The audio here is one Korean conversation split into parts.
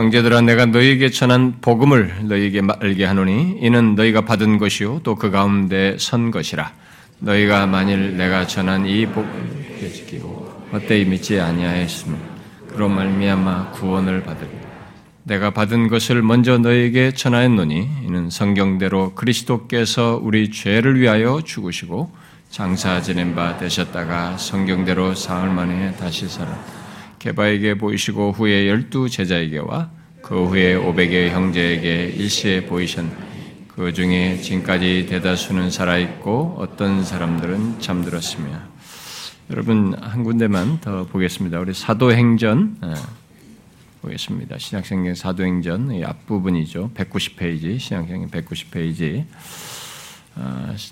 형제들아 내가 너희에게 전한 복음을 너희에게 알게 하노니 이는 너희가 받은 것이요 또 그 가운데 선 것이라. 너희가 만일 내가 전한 이 복음을 지키고 헛되이 믿지 아니하였으면 그로 말미암아 구원을 받으리. 내가 받은 것을 먼저 너희에게 전하였노니 이는 성경대로 그리스도께서 우리 죄를 위하여 죽으시고 장사 지낸 바 되셨다가 성경대로 사흘 만에 다시 살아 개바에게 보이시고 후에 열두 제자에게와 그 후에 오백의 형제에게 일시에 보이셨. 그 중에 지금까지 대다수는 살아있고 어떤 사람들은 잠들었으며 여러분 한 군데만 더 보겠습니다. 우리 사도행전 예, 보겠습니다. 신약성경 사도행전 앞부분이죠. 190페이지 신약성경 190페이지 아,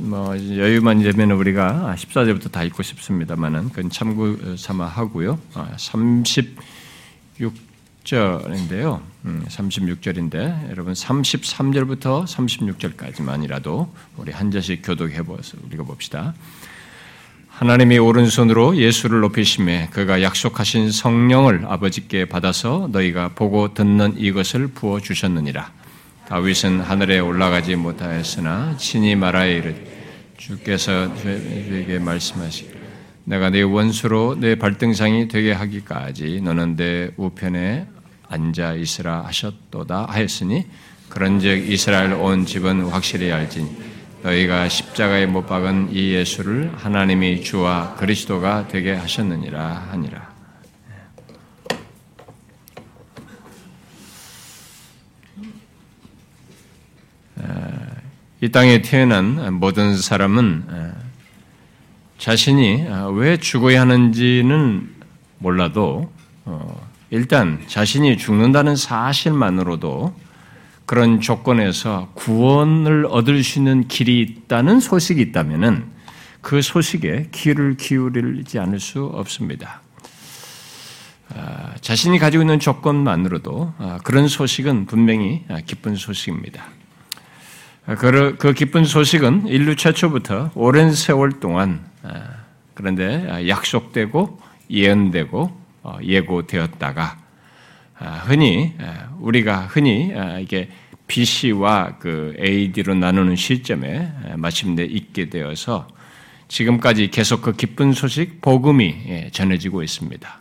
뭐 여유만 되면 우리가 14절부터 다 읽고 싶습니다만은 그건 참고 삼아 하고요. 36절인데요. 아, 36절인데 음, 여러분 33절부터 36절까지만이라도 우리 한 절씩 교독해 보아서 우리가 봅시다. 하나님이 오른손으로 예수를 높이심에 그가 약속하신 성령을 아버지께 받아서 너희가 보고 듣는 이것을 부어 주셨느니라. 다윗은 하늘에 올라가지 못하였으나 친히 말하여 이르 주께서 저에게 말씀하시 내가 네 원수로 내 발등상이 되게 하기까지 너는 내 우편에 앉아 있으라 하셨도다 하였으니 그런즉 이스라엘 온 집은 확실히 알지니 너희가 십자가에 못 박은 이 예수를 하나님이 주와 그리스도가 되게 하셨느니라 하니라. 이 땅에 태어난 모든 사람은 자신이 왜 죽어야 하는지는 몰라도 어, 일단 자신이 죽는다는 사실만으로도 그런 조건에서 구원을 얻을 수 있는 길이 있다는 소식이 있다면은 그 소식에 귀를 기울이지 않을 수 없습니다. 아, 자신이 가지고 있는 조건만으로도 아, 그런 소식은 분명히 아, 기쁜 소식입니다. 아, 그, 그 기쁜 소식은 인류 최초부터 오랜 세월 동안 아, 그런데 아, 약속되고 예언되고 어, 예고되었다가 흔히 우리가 흔히 이게 BC와 그 AD로 나누는 시점에 마침내 있게 되어서 지금까지 계속 그 기쁜 소식 복음이 예, 전해지고 있습니다.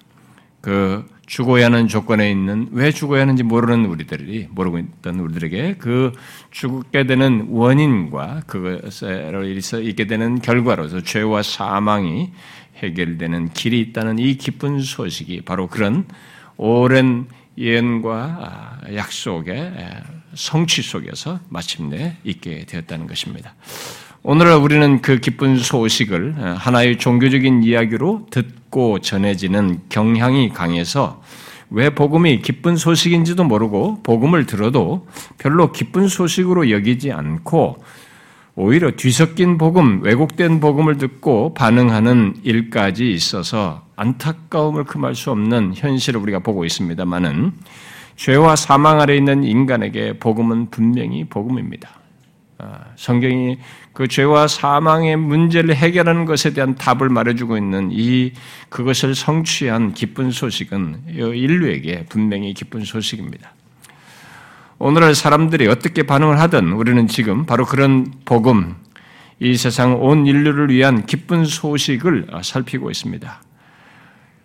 그 죽어야 하는 조건에 있는 왜 죽어야 하는지 모르는 우리들이 모르고 있던 우리들에게 그 죽게 되는 원인과 그것으로 있게 되는 결과로서 죄와 사망이 해결되는 길이 있다는 이 기쁜 소식이 바로 그런 오랜 예언과 약속의 성취 속에서 마침내 있게 되었다는 것입니다. 오늘 우리는 그 기쁜 소식을 하나의 종교적인 이야기로 듣고 전해지는 경향이 강해서 왜 복음이 기쁜 소식인지도 모르고 복음을 들어도 별로 기쁜 소식으로 여기지 않고 오히려 뒤섞인 복음, 왜곡된 복음을 듣고 반응하는 일까지 있어서 안타까움을 금할 수 없는 현실을 우리가 보고 있습니다만은 죄와 사망 아래 있는 인간에게 복음은 분명히 복음입니다. 아, 성경이 그 죄와 사망의 문제를 해결하는 것에 대한 답을 말해주고 있는 이 그것을 성취한 기쁜 소식은 인류에게 분명히 기쁜 소식입니다. 오늘날 사람들이 어떻게 반응을 하든 우리는 지금 바로 그런 복음, 이 세상 온 인류를 위한 기쁜 소식을 살피고 있습니다.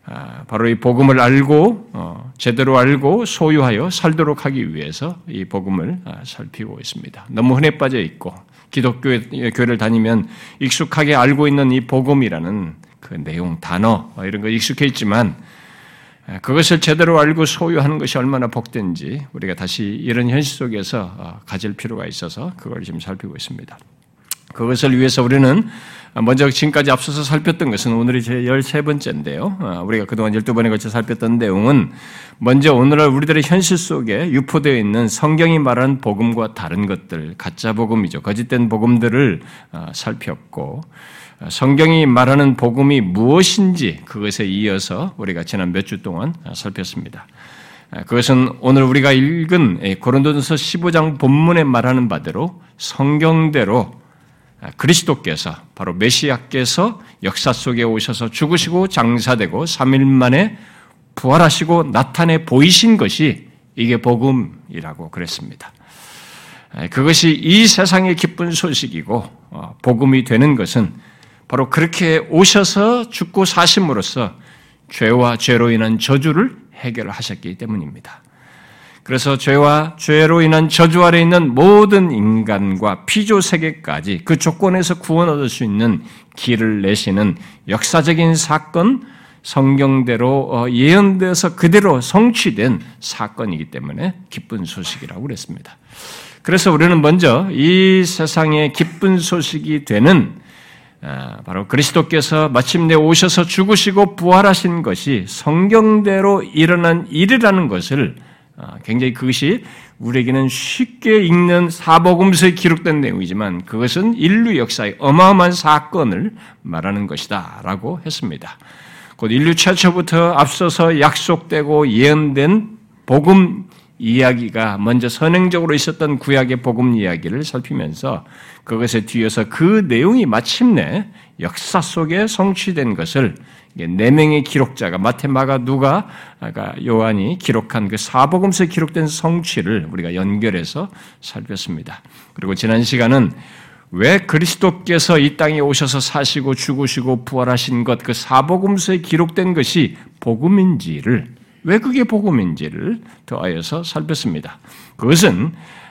아, 바로 이 복음을 알고 어, 제대로 알고 소유하여 살도록 하기 위해서 이 복음을 아, 살피고 있습니다. 너무 흔해 빠져 있고 기독교 교회를 다니면 익숙하게 알고 있는 이 복음이라는 그 내용 단어 어, 이런 거 익숙해 있지만 아, 그것을 제대로 알고 소유하는 것이 얼마나 복된지 우리가 다시 이런 현실 속에서 어, 가질 필요가 있어서 그걸 지금 살피고 있습니다. 그것을 위해서 우리는 먼저 지금까지 앞서서 살폈던 것은 오늘이 제 13번째인데요. 어, 우리가 그동안 12번에 걸쳐 살폈던 내용은 먼저 오늘날 우리들의 현실 속에 유포되어 있는 성경이 말하는 복음과 다른 것들, 가짜 복음이죠. 거짓된 복음들을 어, 살폈고 어, 성경이 말하는 복음이 무엇인지 그것에 이어서 우리가 지난 몇 주 동안 살폈습니다. 그것은 오늘 우리가 읽은 고린도전서 15장 본문에 말하는 바대로 성경대로 아, 그리스도께서 바로 메시아께서 역사 속에 오셔서 죽으시고 장사되고 3일 만에 부활하시고 나타내 보이신 것이 이게 복음이라고 그랬습니다. 그것이 이 세상의 기쁜 소식이고 어, 복음이 되는 것은 바로 그렇게 오셔서 죽고 사심으로써 죄와 죄로 인한 저주를 해결하셨기 때문입니다. 그래서 죄와 죄로 인한 저주 아래 있는 모든 인간과 피조 세계까지 그 조건에서 구원 얻을 수 있는 길을 내시는 역사적인 사건, 성경대로 어, 예언되어서 그대로 성취된 사건이기 때문에 기쁜 소식이라고 그랬습니다. 그래서 우리는 먼저 이 세상의 기쁜 소식이 되는 아, 바로 그리스도께서 마침내 오셔서 죽으시고 부활하신 것이 성경대로 일어난 일이라는 것을 아, 굉장히 그것이 우리에게는 쉽게 읽는 사복음서에 기록된 내용이지만 그것은 인류 역사의 어마어마한 사건을 말하는 것이다 라고 했습니다. 곧 인류 최초부터 앞서서 약속되고 예언된 복음 이야기가 먼저 선행적으로 있었던 구약의 복음 이야기를 살피면서 그것에 뒤에서 그 내용이 마침내 역사 속에 성취된 것을 네 명의 기록자가 마테, 마가, 누가, 요한이 기록한 그 사복음서에 기록된 성취를 우리가 연결해서 살폈습니다. 그리고 지난 시간은 왜 그리스도께서 이 땅에 오셔서 사시고 죽으시고 부활하신 것, 그 사복음서에 기록된 것이 복음인지를, 왜 그게 복음인지를 더하여서 살폈습니다. 그것은 아,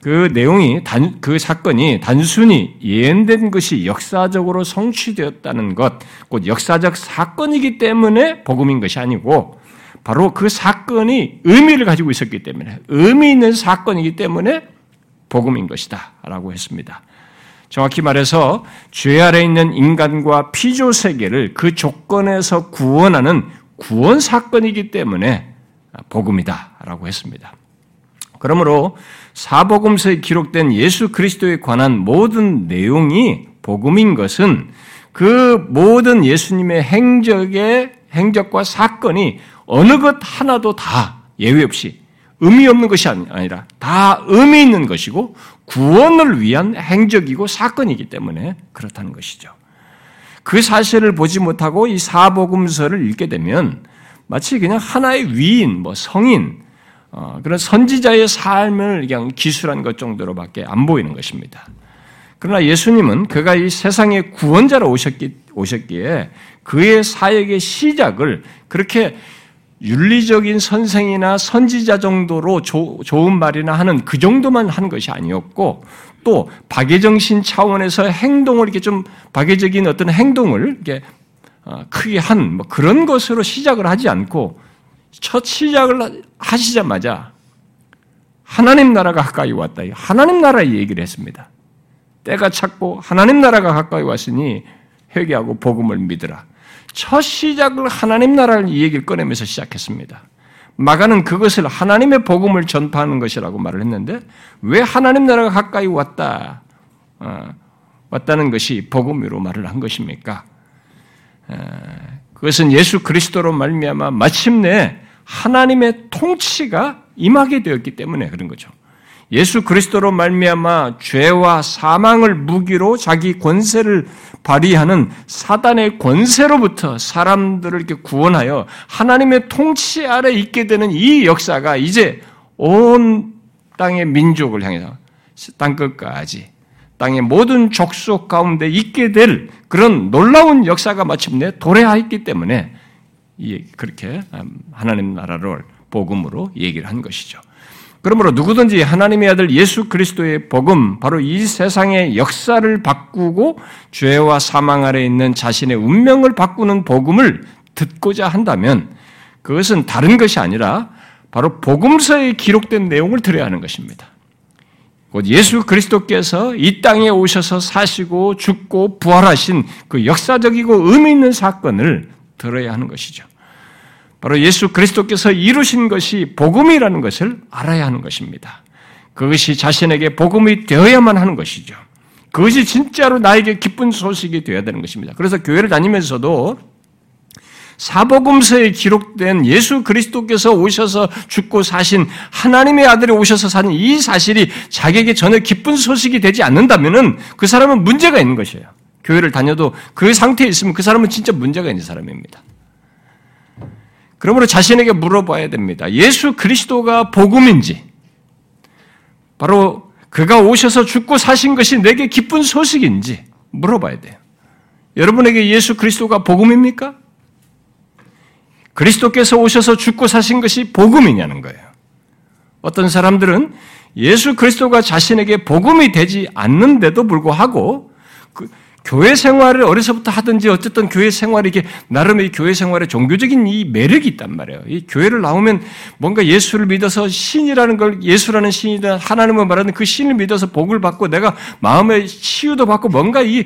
그 내용이 단, 그 사건이 단순히 예언된 것이 역사적으로 성취되었다는 것, 곧 역사적 사건이기 때문에 복음인 것이 아니고 바로 그 사건이 의미를 가지고 있었기 때문에 의미 있는 사건이기 때문에 복음인 것이다라고 했습니다. 정확히 말해서 죄 아래 있는 인간과 피조 세계를 그 조건에서 구원하는 구원 사건이기 때문에 복음이다라고 했습니다. 그러므로 사복음서에 기록된 예수 그리스도에 관한 모든 내용이 복음인 것은 그 모든 예수님의 행적의 행적과 사건이 어느 것 하나도 다 예외 없이 의미 없는 것이 아니라 다 의미 있는 것이고 구원을 위한 행적이고 사건이기 때문에 그렇다는 것이죠. 그 사실을 보지 못하고 이 사복음서를 읽게 되면 마치 그냥 하나의 위인, 뭐 성인, 어, 그런 선지자의 삶을 그냥 기술한 것 정도로밖에 안 보이는 것입니다. 그러나 예수님은 그가 이 세상의 구원자로 오셨기, 오셨기에 그의 사역의 시작을 그렇게 윤리적인 선생이나 선지자 정도로 조, 좋은 말이나 하는 그 정도만 한 것이 아니었고 또 박애정신 차원에서 행동을 이렇게 좀 박애적인 어떤 행동을 이렇게 어, 크게 한 뭐 그런 것으로 시작을 하지 않고 첫 시작을 하시자마자 하나님 나라가 가까이 왔다. 하나님 나라 얘기를 했습니다. 때가 찼고 하나님 나라가 가까이 왔으니 회개하고 복음을 믿으라. 첫 시작을 하나님 나라를 얘기를 꺼내면서 시작했습니다. 마가는 그것을 하나님의 복음을 전파하는 것이라고 말을 했는데 왜 하나님 나라가 가까이 왔다 어, 왔다는 것이 복음으로 말을 한 것입니까? 그것은 예수 그리스도로 말미암아 마침내 하나님의 통치가 임하게 되었기 때문에 그런 거죠. 예수 그리스도로 말미암아 죄와 사망을 무기로 자기 권세를 발휘하는 사단의 권세로부터 사람들을 이렇게 구원하여 하나님의 통치 아래 있게 되는 이 역사가 이제 온 땅의 민족을 향해서 땅 끝까지 땅의 모든 족속 가운데 있게 될 그런 놀라운 역사가 마침내 도래하였기 때문에 그렇게 하나님 나라를 복음으로 얘기를 한 것이죠. 그러므로 누구든지 하나님의 아들 예수 그리스도의 복음, 바로 이 세상의 역사를 바꾸고 죄와 사망 아래 있는 자신의 운명을 바꾸는 복음을 듣고자 한다면 그것은 다른 것이 아니라 바로 복음서에 기록된 내용을 들어야 하는 것입니다. 곧 예수 그리스도께서 이 땅에 오셔서 사시고 죽고 부활하신 그 역사적이고 의미 있는 사건을 들어야 하는 것이죠. 바로 예수 그리스도께서 이루신 것이 복음이라는 것을 알아야 하는 것입니다. 그것이 자신에게 복음이 되어야만 하는 것이죠. 그것이 진짜로 나에게 기쁜 소식이 되어야 되는 것입니다. 그래서 교회를 다니면서도 사복음서에 기록된 예수 그리스도께서 오셔서 죽고 사신 하나님의 아들이 오셔서 사는 이 사실이 자기에게 전혀 기쁜 소식이 되지 않는다면 그 사람은 문제가 있는 것이에요. 교회를 다녀도 그 상태에 있으면 그 사람은 진짜 문제가 있는 사람입니다. 그러므로 자신에게 물어봐야 됩니다. 예수 그리스도가 복음인지, 바로 그가 오셔서 죽고 사신 것이 내게 기쁜 소식인지 물어봐야 돼요. 여러분에게 예수 그리스도가 복음입니까? 그리스도께서 오셔서 죽고 사신 것이 복음이냐는 거예요. 어떤 사람들은 예수 그리스도가 자신에게 복음이 되지 않는데도 불구하고 그 교회 생활을 어려서부터 하든지 어쨌든 교회 생활이 이게 나름의 교회 생활에 종교적인 이 매력이 있단 말이에요. 이 교회를 나오면 뭔가 예수를 믿어서 신이라는 걸 예수라는 신이다 하나님을 말하는 그 신을 믿어서 복을 받고 내가 마음의 치유도 받고 뭔가 이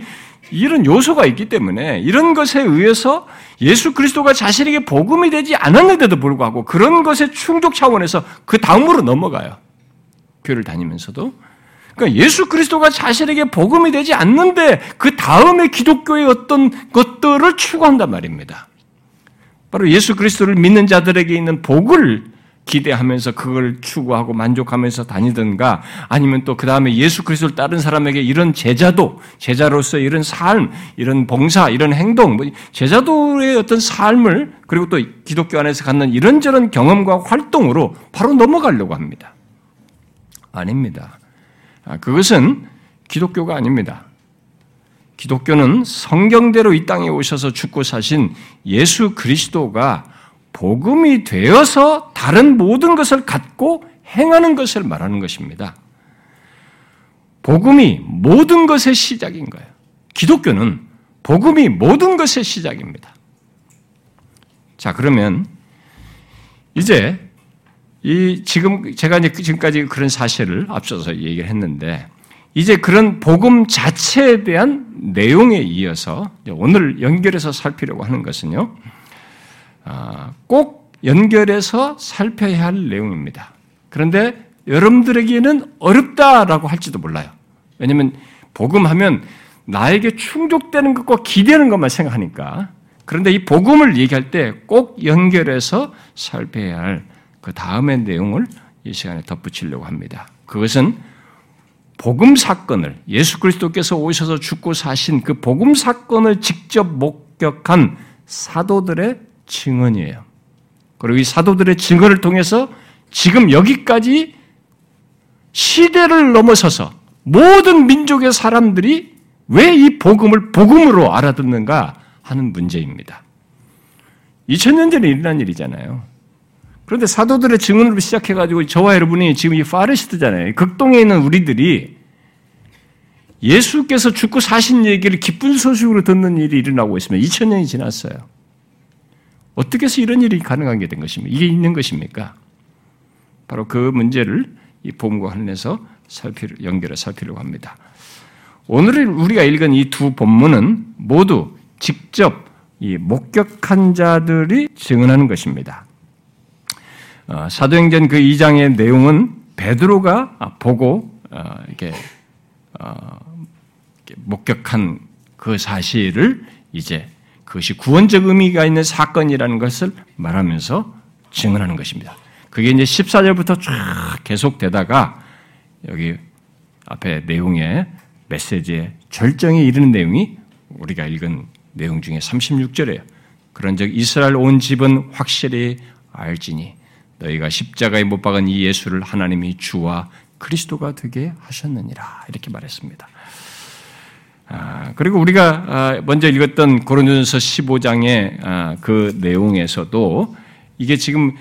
이런 요소가 있기 때문에 이런 것에 의해서 예수 그리스도가 자신에게 복음이 되지 않았는데도 불구하고 그런 것의 충족 차원에서 그 다음으로 넘어가요. 교회를 다니면서도. 그러니까 예수 그리스도가 자신에게 복음이 되지 않는데 그 다음에 기독교의 어떤 것들을 추구한단 말입니다. 바로 예수 그리스도를 믿는 자들에게 있는 복을 기대하면서 그걸 추구하고 만족하면서 다니든가 아니면 또 그 다음에 예수 그리스도를 따른 사람에게 이런 제자도 제자로서 이런 삶, 이런 봉사, 이런 행동, 뭐 제자도의 어떤 삶을 그리고 또 기독교 안에서 갖는 이런저런 경험과 활동으로 바로 넘어가려고 합니다. 아닙니다. 아, 그것은 기독교가 아닙니다. 기독교는 성경대로 이 땅에 오셔서 죽고 사신 예수 그리스도가 복음이 되어서 다른 모든 것을 갖고 행하는 것을 말하는 것입니다. 복음이 모든 것의 시작인 거예요. 기독교는 복음이 모든 것의 시작입니다. 자, 그러면 이제 이 지금 제가 이제 지금까지 그런 사실을 앞서서 얘기를 했는데 이제 그런 복음 자체에 대한 내용에 이어서 오늘 연결해서 살피려고 하는 것은요. 아, 꼭 연결해서 살펴야 할 내용입니다. 그런데 여러분들에게는 어렵다라고 할지도 몰라요. 왜냐하면 복음 하면 나에게 충족되는 것과 기대는 것만 생각하니까. 그런데 이 복음을 얘기할 때 꼭 연결해서 살펴야 할 그 다음의 내용을 이 시간에 덧붙이려고 합니다. 그것은 복음 사건을 예수 그리스도께서 오셔서 죽고 사신 그 복음 사건을 직접 목격한 사도들의 증언이에요. 그리고 이 사도들의 증언을 통해서 지금 여기까지 시대를 넘어서서 모든 민족의 사람들이 왜 이 복음을 복음으로 알아듣는가 하는 문제입니다. 2000년 전에 일어난 일이잖아요. 그런데 사도들의 증언으로 시작해가지고 저와 여러분이 지금 이 파르시트잖아요. 극동에 있는 우리들이 예수께서 죽고 사신 얘기를 기쁜 소식으로 듣는 일이 일어나고 있으면 2000년이 지났어요. 어떻게 해서 이런 일이 가능한 게된 것입니까? 이게 있는 것입니까? 바로 그 문제를 이 본과 관련해서 살피 연결해 살피려고 합니다. 오늘 우리가 읽은 이 두 본문은 모두 직접 이 목격한 자들이 증언하는 것입니다. 어, 사도행전 그 2장의 내용은 베드로가 보고 어, 어, 이렇게 목격한 그 사실을 이제 그것이 구원적 의미가 있는 사건이라는 것을 말하면서 증언하는 것입니다. 그게 이제 14절부터 쫙 계속되다가 여기 앞에 내용의 메시지의 절정에 이르는 내용이 우리가 읽은 내용 중에 36절이에요. 그런즉 이스라엘 온 집은 확실히 알지니 너희가 십자가에 못 박은 이 예수를 하나님이 주와 그리스도가 되게 하셨느니라 이렇게 말했습니다. 아, 그리고 우리가 아, 먼저 읽었던 고린도전서 15장의 아, 그 내용에서도 이게 지금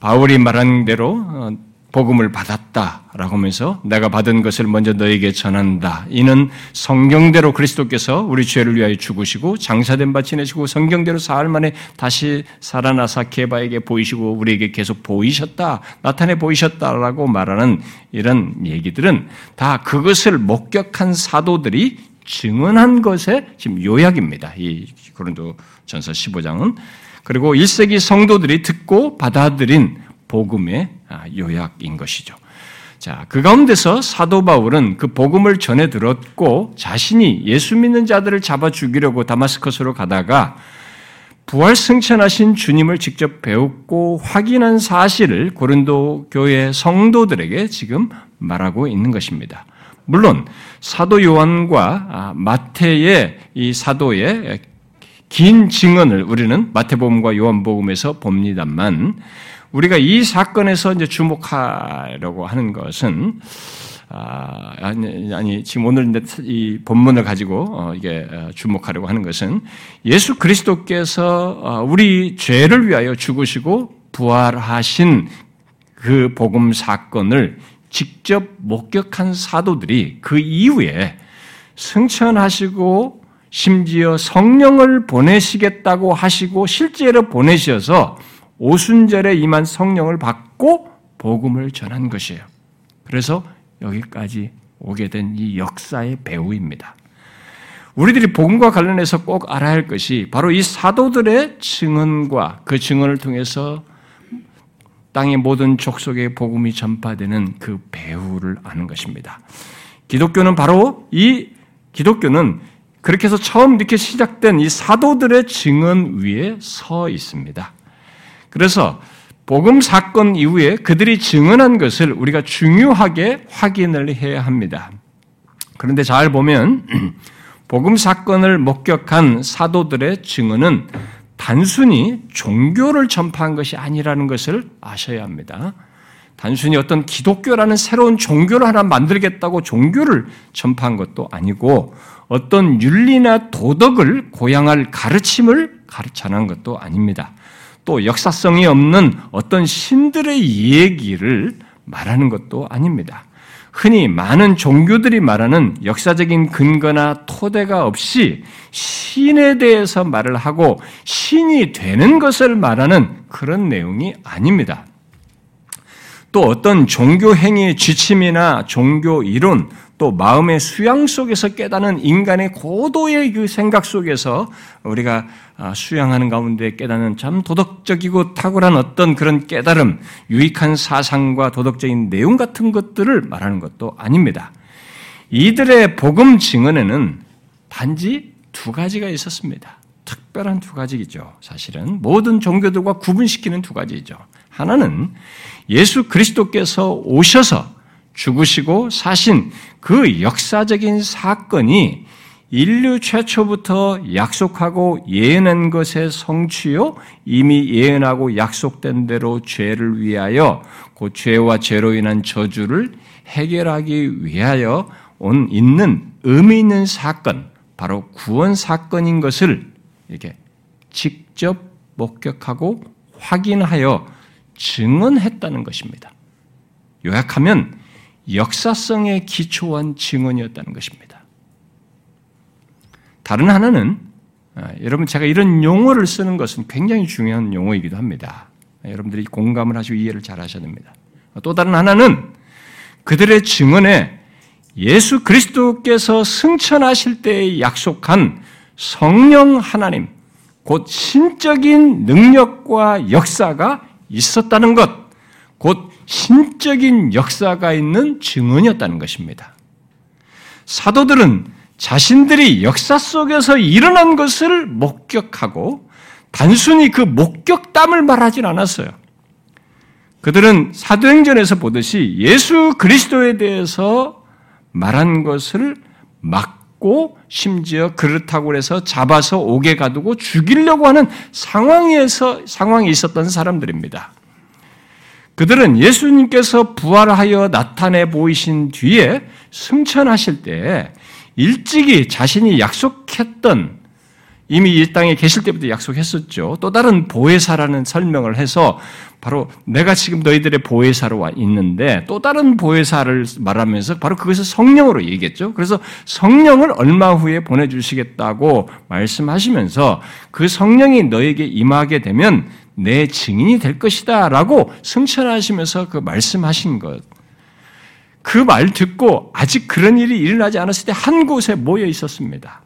바울이 말한 대로 어, 복음을 받았다 라고 하면서 내가 받은 것을 먼저 너에게 전한다. 이는 성경대로 그리스도께서 우리 죄를 위하여 죽으시고 장사된 바 지내시고 성경대로 사흘 만에 다시 살아나사 개바에게 보이시고 우리에게 계속 보이셨다. 나타내 보이셨다라고 말하는 이런 얘기들은 다 그것을 목격한 사도들이 증언한 것의 지금 요약입니다. 이 고린도 전서 15장은 그리고 1세기 성도들이 듣고 받아들인 복음의 아, 요약인 것이죠. 자, 그 가운데서 사도 바울은 그 복음을 전해 들었고 자신이 예수 믿는 자들을 잡아 죽이려고 다마스커스로 가다가 부활 승천하신 주님을 직접 배웠고 확인한 사실을 고린도 교회 성도들에게 지금 말하고 있는 것입니다. 물론 사도 요한과 아, 마태의 이 사도의 긴 증언을 우리는 마태복음과 요한복음에서 봅니다만 우리가 이 사건에서 이제 주목하려고 하는 것은 아, 아니, 아니, 지금 오늘 이 본문을 가지고 어, 이게 어, 주목하려고 하는 것은 예수 그리스도께서 어, 우리 죄를 위하여 죽으시고 부활하신 그 복음 사건을 직접 목격한 사도들이 그 이후에 승천하시고 심지어 성령을 보내시겠다고 하시고 실제로 보내셔서 오순절에 임한 성령을 받고 복음을 전한 것이에요. 그래서 여기까지 오게 된 이 역사의 배우입니다. 우리들이 복음과 관련해서 꼭 알아야 할 것이 바로 이 사도들의 증언과 그 증언을 통해서 땅의 모든 족속의 복음이 전파되는 그 배후를 아는 것입니다. 기독교는 바로 이 기독교는 그렇게 해서 처음 이렇게 시작된 이 사도들의 증언 위에 서 있습니다. 그래서 복음 사건 이후에 그들이 증언한 것을 우리가 중요하게 확인을 해야 합니다. 그런데 잘 보면 복음 사건을 목격한 사도들의 증언은 단순히 종교를 전파한 것이 아니라는 것을 아셔야 합니다. 단순히 어떤 기독교라는 새로운 종교를 하나 만들겠다고 종교를 전파한 것도 아니고 어떤 윤리나 도덕을 고양할 가르침을 가르쳐낸 것도 아닙니다. 또 역사성이 없는 어떤 신들의 얘기를 말하는 것도 아닙니다. 흔히 많은 종교들이 말하는 역사적인 근거나 토대가 없이 신에 대해서 말을 하고 신이 되는 것을 말하는 그런 내용이 아닙니다. 또 어떤 종교 행위의 지침이나 종교 이론, 또 마음의 수양 속에서 깨닫는 인간의 고도의 그 생각 속에서 우리가 아, 수양하는 가운데 깨닫는 참 도덕적이고 탁월한 어떤 그런 깨달음, 유익한 사상과 도덕적인 내용 같은 것들을 말하는 것도 아닙니다. 이들의 복음 증언에는 단지 두 가지가 있었습니다. 특별한 두 가지이죠. 사실은 모든 종교들과 구분시키는 두 가지이죠. 하나는 예수 그리스도께서 오셔서 죽으시고 사신 그 역사적인 사건이 인류 최초부터 약속하고 예언한 것의 성취요, 이미 예언하고 약속된 대로 죄를 위하여 그 죄와 죄로 인한 저주를 해결하기 위하여 온 있는 의미 있는 사건, 바로 구원 사건인 것을 이렇게 직접 목격하고 확인하여 증언했다는 것입니다. 요약하면 역사성에 기초한 증언이었다는 것입니다. 다른 하나는 아, 여러분 제가 이런 용어를 쓰는 것은 굉장히 중요한 용어이기도 합니다. 여러분들이 공감을 하시고 이해를 잘 하셔야 됩니다. 또 다른 하나는 그들의 증언에 예수 그리스도께서 승천하실 때에 약속한 성령 하나님, 곧 신적인 능력과 역사가 있었다는 것, 곧 신적인 역사가 있는 증언이었다는 것입니다. 사도들은 자신들이 역사 속에서 일어난 것을 목격하고 단순히 그 목격담을 말하진 않았어요. 그들은 사도행전에서 보듯이 예수 그리스도에 대해서 말한 것을 막고 심지어 그렇다고 해서 잡아서 옥에 가두고 죽이려고 하는 상황에서 상황이 있었던 사람들입니다. 그들은 예수님께서 부활하여 나타내 보이신 뒤에 승천하실 때 일찍이 자신이 약속했던 이미 이 땅에 계실 때부터 약속했었죠. 또 다른 보혜사라는 설명을 해서 바로 내가 지금 너희들의 보혜사로 와 있는데 또 다른 보혜사를 말하면서 바로 그것을 성령으로 얘기했죠. 그래서 성령을 얼마 후에 보내주시겠다고 말씀하시면서 그 성령이 너에게 임하게 되면 내 증인이 될 것이다 라고 승천하시면서 그 말씀하신 것. 그 말 듣고 아직 그런 일이 일어나지 않았을 때 한 곳에 모여 있었습니다.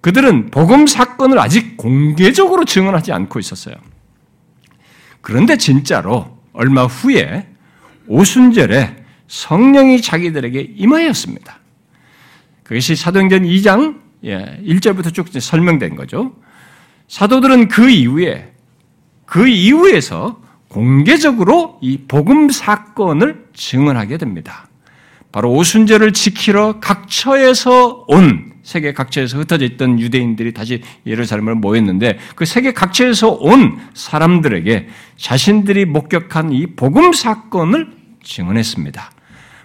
그들은 복음 사건을 아직 공개적으로 증언하지 않고 있었어요. 그런데 진짜로 얼마 후에 오순절에 성령이 자기들에게 임하였습니다. 그것이 사도행전 2장 1절부터 예, 쭉 설명된 거죠. 사도들은 그 이후에 그 이후에서 공개적으로 이 복음 사건을 증언하게 됩니다. 바로 오순절을 지키러 각처에서 온 세계 각처에서 흩어져 있던 유대인들이 다시 예루살렘을 모였는데 그 세계 각처에서 온 사람들에게 자신들이 목격한 이 복음 사건을 증언했습니다.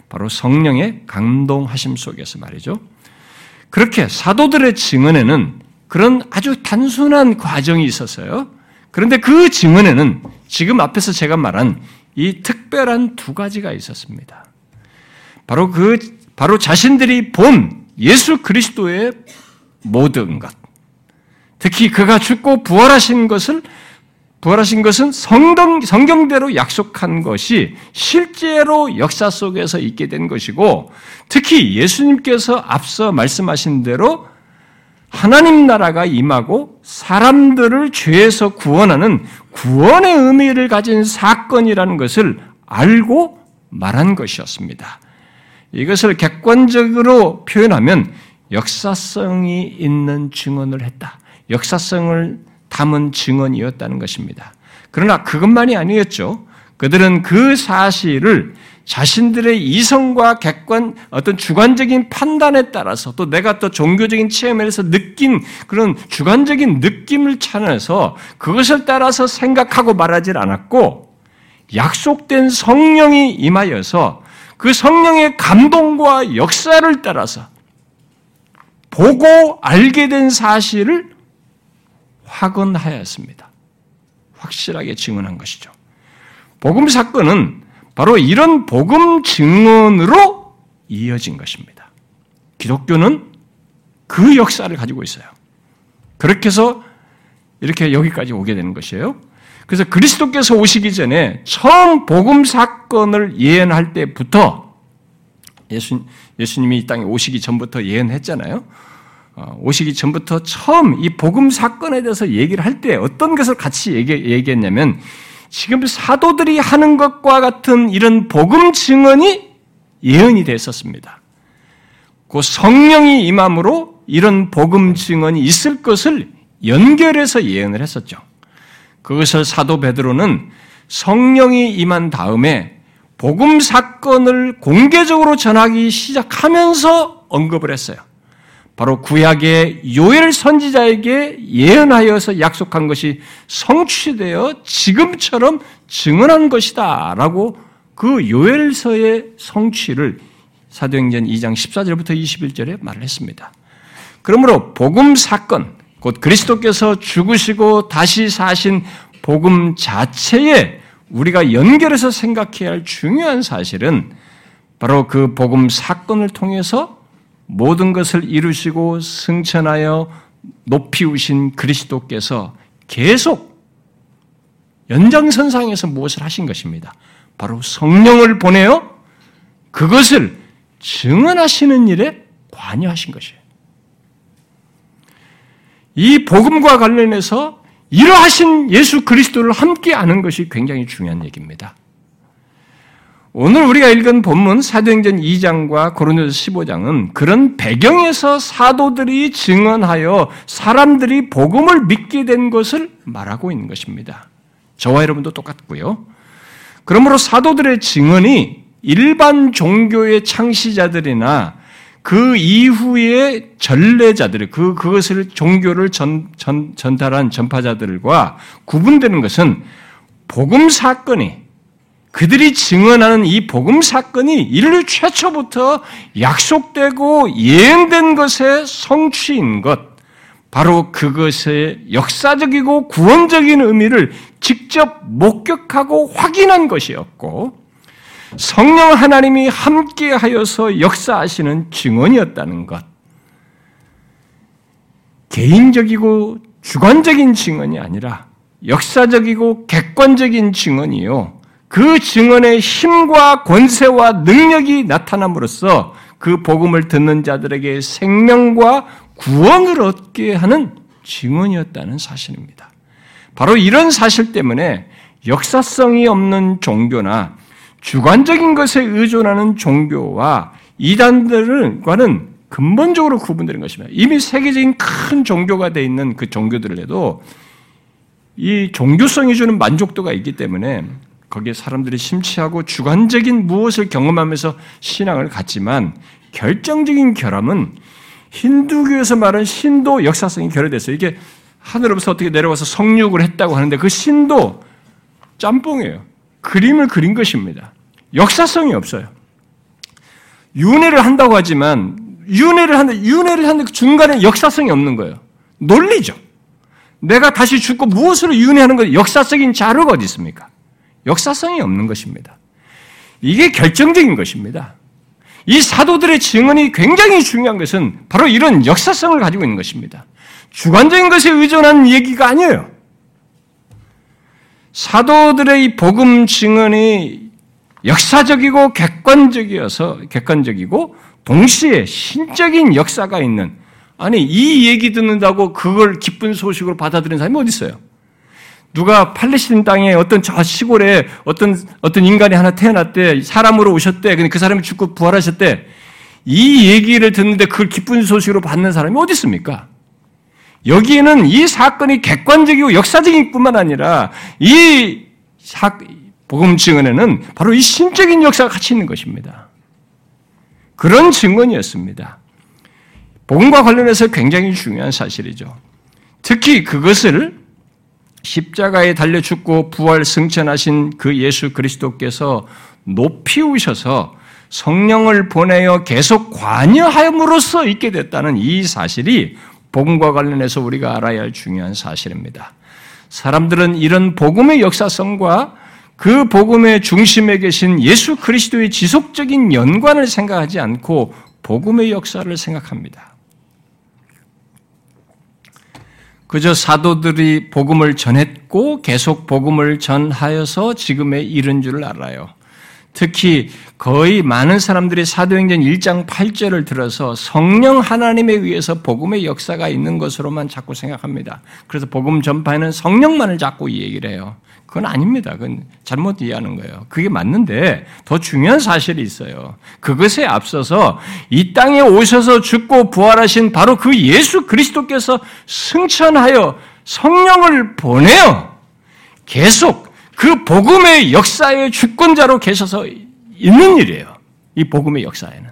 바로 성령의 감동하심 속에서 말이죠. 그렇게 사도들의 증언에는 그런 아주 단순한 과정이 있었어요. 그런데 그 증언에는 지금 앞에서 제가 말한 이 특별한 두 가지가 있었습니다. 바로 그, 바로 자신들이 본 예수 그리스도의 모든 것. 특히 그가 죽고 부활하신 것을 부활하신 것은 성경, 성경대로 약속한 것이 실제로 역사 속에서 있게 된 것이고, 특히 예수님께서 앞서 말씀하신 대로 하나님 나라가 임하고 사람들을 죄에서 구원하는 구원의 의미를 가진 사건이라는 것을 알고 말한 것이었습니다. 이것을 객관적으로 표현하면 역사성이 있는 증언을 했다. 역사성을 담은 증언이었다는 것입니다. 그러나 그것만이 아니었죠. 그들은 그 사실을 자신들의 이성과 객관, 어떤 주관적인 판단에 따라서 또 내가 또 종교적인 체험에서 느낀 그런 주관적인 느낌을 찾아서 그것을 따라서 생각하고 말하지 않았고 약속된 성령이 임하여서 그 성령의 감동과 역사를 따라서 보고 알게 된 사실을 확언하였습니다. 확실하게 증언한 것이죠. 복음 사건은 바로 이런 복음 증언으로 이어진 것입니다. 기독교는 그 역사를 가지고 있어요. 그렇게 해서 이렇게 여기까지 오게 되는 것이에요. 그래서 그리스도께서 오시기 전에 처음 복음 사건을 예언할 때부터 예수, 예수님이 이 땅에 오시기 전부터 예언했잖아요. 어, 오시기 전부터 처음 이 복음 사건에 대해서 얘기를 할 때 어떤 것을 같이 얘기, 얘기했냐면 지금 사도들이 하는 것과 같은 이런 복음 증언이 예언이 됐었습니다. 그 성령이 임함으로 이런 복음 증언이 있을 것을 연결해서 예언을 했었죠. 그것을 사도 베드로는 성령이 임한 다음에 복음 사건을 공개적으로 전하기 시작하면서 언급을 했어요. 바로 구약의 요엘 선지자에게 예언하여서 약속한 것이 성취되어 지금처럼 증언한 것이다 라고 그 요엘서의 성취를 사도행전 2장 14절부터 21절에 말을 했습니다. 그러므로 복음 사건, 곧 그리스도께서 죽으시고 다시 사신 복음 자체에 우리가 연결해서 생각해야 할 중요한 사실은 바로 그 복음 사건을 통해서 모든 것을 이루시고 승천하여 높이 우신 그리스도께서 계속 연장선상에서 무엇을 하신 것입니다. 바로 성령을 보내어 그것을 증언하시는 일에 관여하신 것이에요. 이 복음과 관련해서 이러하신 예수 그리스도를 함께 아는 것이 굉장히 중요한 얘기입니다. 오늘 우리가 읽은 본문 사도행전 2장과 고린도서 15장은 그런 배경에서 사도들이 증언하여 사람들이 복음을 믿게 된 것을 말하고 있는 것입니다. 저와 여러분도 똑같고요. 그러므로 사도들의 증언이 일반 종교의 창시자들이나 그 이후의 전례자들, 그, 그것을 종교를 전, 전, 전달한 전파자들과 구분되는 것은 복음 사건이 그들이 증언하는 이 복음 사건이 인류 최초부터 약속되고 예언된 것의 성취인 것, 바로 그것의 역사적이고 구원적인 의미를 직접 목격하고 확인한 것이었고, 성령 하나님이 함께하여서 역사하시는 증언이었다는 것. 개인적이고 주관적인 증언이 아니라 역사적이고 객관적인 증언이요. 그 증언의 힘과 권세와 능력이 나타남으로써 그 복음을 듣는 자들에게 생명과 구원을 얻게 하는 증언이었다는 사실입니다. 바로 이런 사실 때문에 역사성이 없는 종교나 주관적인 것에 의존하는 종교와 이단들과는 근본적으로 구분되는 것입니다. 이미 세계적인 큰 종교가 되어 있는 그 종교들에도 이 종교성이 주는 만족도가 있기 때문에 거기에 사람들이 심취하고 주관적인 무엇을 경험하면서 신앙을 갖지만 결정적인 결함은 힌두교에서 말하는 신도 역사성이 결여됐어요. 이게 하늘로부터 어떻게 내려와서 성육을 했다고 하는데 그 신도 짬뽕이에요. 그림을 그린 것입니다. 역사성이 없어요. 윤회를 한다고 하지만 윤회를 하는 윤회를 하는 그 중간에 역사성이 없는 거예요. 논리죠. 내가 다시 죽고 무엇으로 윤회하는 것 역사적인 자료가 어디 있습니까? 역사성이 없는 것입니다. 이게 결정적인 것입니다. 이 사도들의 증언이 굉장히 중요한 것은 바로 이런 역사성을 가지고 있는 것입니다. 주관적인 것에 의존한 얘기가 아니에요. 사도들의 이 복음 증언이 역사적이고 객관적이어서 객관적이고 동시에 신적인 역사가 있는 아니 이 얘기 듣는다고 그걸 기쁜 소식으로 받아들이는 사람이 어디 있어요? 누가 팔레스틴 땅에 어떤 저 시골에 어떤 어떤 인간이 하나 태어났대 사람으로 오셨대 근데 그 사람이 죽고 부활하셨대 이 얘기를 듣는데 그걸 기쁜 소식으로 받는 사람이 어디 있습니까? 여기에는 이 사건이 객관적이고 역사적인 뿐만 아니라 이 사, 복음 증언에는 바로 이 신적인 역사가 같이 있는 것입니다. 그런 증언이었습니다. 복음과 관련해서 굉장히 중요한 사실이죠. 특히 그것을 십자가에 달려 죽고 부활 승천하신 그 예수 그리스도께서 높이 우셔서 성령을 보내어 계속 관여함으로써 있게 됐다는 이 사실이 복음과 관련해서 우리가 알아야 할 중요한 사실입니다. 사람들은 이런 복음의 역사성과 그 복음의 중심에 계신 예수 그리스도의 지속적인 연관을 생각하지 않고 복음의 역사를 생각합니다. 그저 사도들이 복음을 전했고 계속 복음을 전하여서 지금에 이른 줄 알아요. 특히 거의 많은 사람들이 사도행전 1장 8절을 들어서 성령 하나님에 의해서 복음의 역사가 있는 것으로만 자꾸 생각합니다. 그래서 복음 전파에는 성령만을 자꾸 이 얘기를 해요. 그건 아닙니다. 그건 잘못 이해하는 거예요. 그게 맞는데 더 중요한 사실이 있어요. 그것에 앞서서 이 땅에 오셔서 죽고 부활하신 바로 그 예수 그리스도께서 승천하여 성령을 보내어 계속 그 복음의 역사의 주권자로 계셔서 있는 일이에요. 이 복음의 역사에는.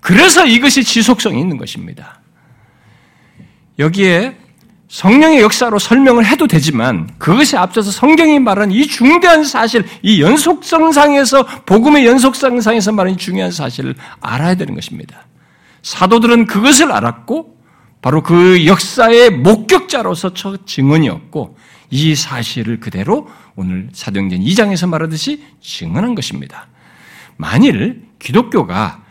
그래서 이것이 지속성이 있는 것입니다. 여기에 성령의 역사로 설명을 해도 되지만 그것에 앞서서 성경이 말하는 이 중대한 사실, 이 연속성상에서 복음의 연속성상에서 말하는 중요한 사실을 알아야 되는 것입니다. 사도들은 그것을 알았고 바로 그 역사의 목격자로서 첫 증언이었고 이 사실을 그대로 오늘 사도행전 2장에서 말하듯이 증언한 것입니다. 만일 기독교가